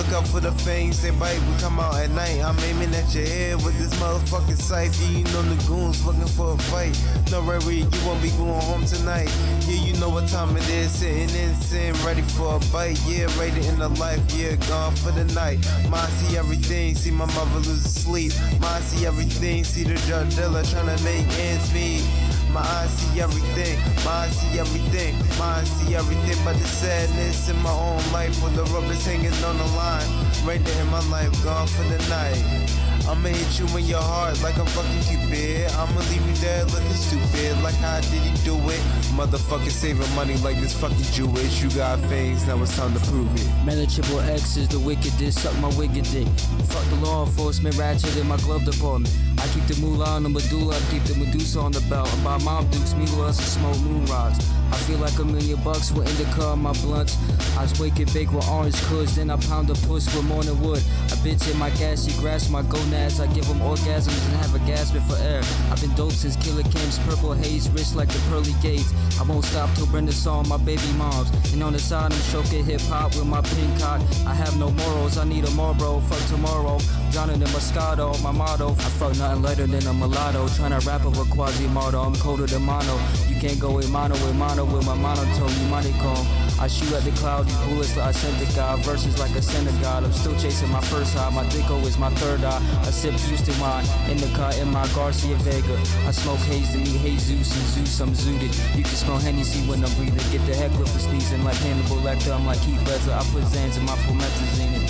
Look out for the fangs, they bite. We come out at night. I'm aiming at your head with this motherfucking sight. You know the goons looking for a fight. No worry, you won't be going home tonight. Yeah, you know what time it is. Sitting in sin, ready for a bite. Yeah, rated in the life. Yeah, gone for the night. Mine see everything. See my mother lose sleep. Mine see everything. See the drug dealer trying to make ends meet. My eyes see everything, my eyes see everything, my eyes see everything but the sadness in my own life with the rubber's hanging on the line. Right there in my life, gone for the night. I'ma hit you in your heart like I'm fucking Cupid. I'ma leave you there looking stupid, like how did he do it? Motherfucker saving money like this fucking Jewish. You got things, now it's time to prove it. Man, triple X is the wickedest, suck my wicked dick. Fuck the law enforcement, ratchet in my glove department. I keep the moolah on the medulla, I keep the Medusa on the belt. And buy mom dukes, me loves and smoke moon rocks. I feel like a million bucks with indica on my blunts. I wake and bake with orange kush, then I pound a puss with morning wood. I bitch in my gas, she grasp my I give them orgasms and have a gasping for air. I've been dope since Killa Cam's purple haze, wrist like the pearly gates. I won't stop till Brenda saw my baby moms. And on the side, I'm stroking hip hop with my pink cock. I have no morals, I need a Marlboro. Fuck tomorrow. In Moscato, my motto. I fuck nothing lighter than a mulatto. Tryna rap over Quasimodo, I'm colder than mono. You can't go with mono with mono with my monotone, you monochrome. I shoot at the cloud, these bullets like I sent the God. Verses like a synagogue. I'm still chasing my first high. My Dico is my third eye. I sip Houston wine in the car in my Garcia Vega. I smoke haze to meet Jesus and Zeus. I'm zooted. You can smell Hennessy when I'm breathing. Get the heckler for sneezing like Hannibal Lecter. I'm like Heath Ledger. I put Zans in my promethazine.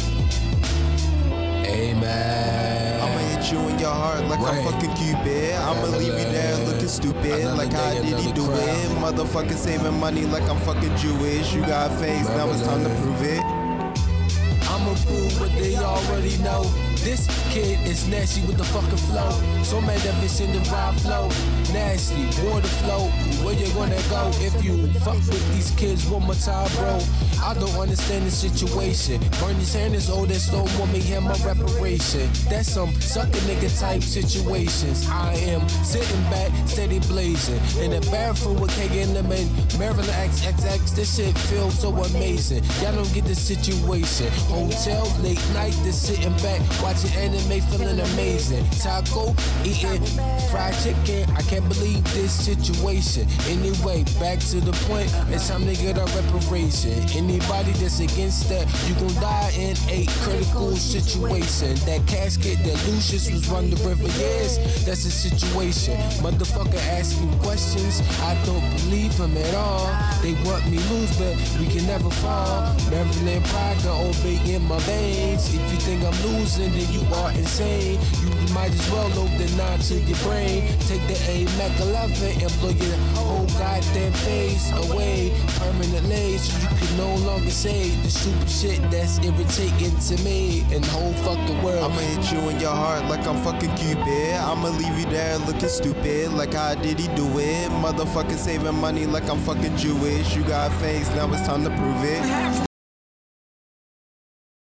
Amen. I'ma hit you in your heart like I'm fucking Cupid. I'ma leave you there looking stupid. Like how did he do it? Motherfucker saving money like I'm fucking Jewish. You got a face, now it's time to prove it. I'm a fool, but they already know. This kid is nasty with the fucking flow. So magnificent the rhyme flow. Nasty, water flow. Where you gonna go if you fuck with these kids one more time, bro? I don't understand the situation. Bernie Sanders, that's don't want me hear my reparation. That's some sucker nigga type situations. I am sitting back, steady blazing. In the bathroom with K and them and Maryland XXX. This shit feels so amazing. Y'all don't get the situation. Hotel, late night, just sitting back, watching anime, feeling amazing. Taco, eating fried chicken. I can't believe this situation. Anyway, back to the point. It's time to get our reparation. Anybody that's against that, you gon' die in a critical situation. That casket that Lucius was run the river years. That's the situation. Motherfucker asking questions. I don't believe him at all. They want me lose, but we can never fall. Maryland pride got obey in my veins. If you think I'm losing, you are insane. You might as well load the nine to your brain. Take the A Mac 11 and blow your whole goddamn face away permanently, so you can no longer say the stupid shit that's irritating to me and the whole fucking world. I'ma hit you in your heart like I'm fucking Cupid. I'ma leave you there looking stupid. Like how did he do it? Motherfucking saving money like I'm fucking Jewish. You got face, now it's time to prove it.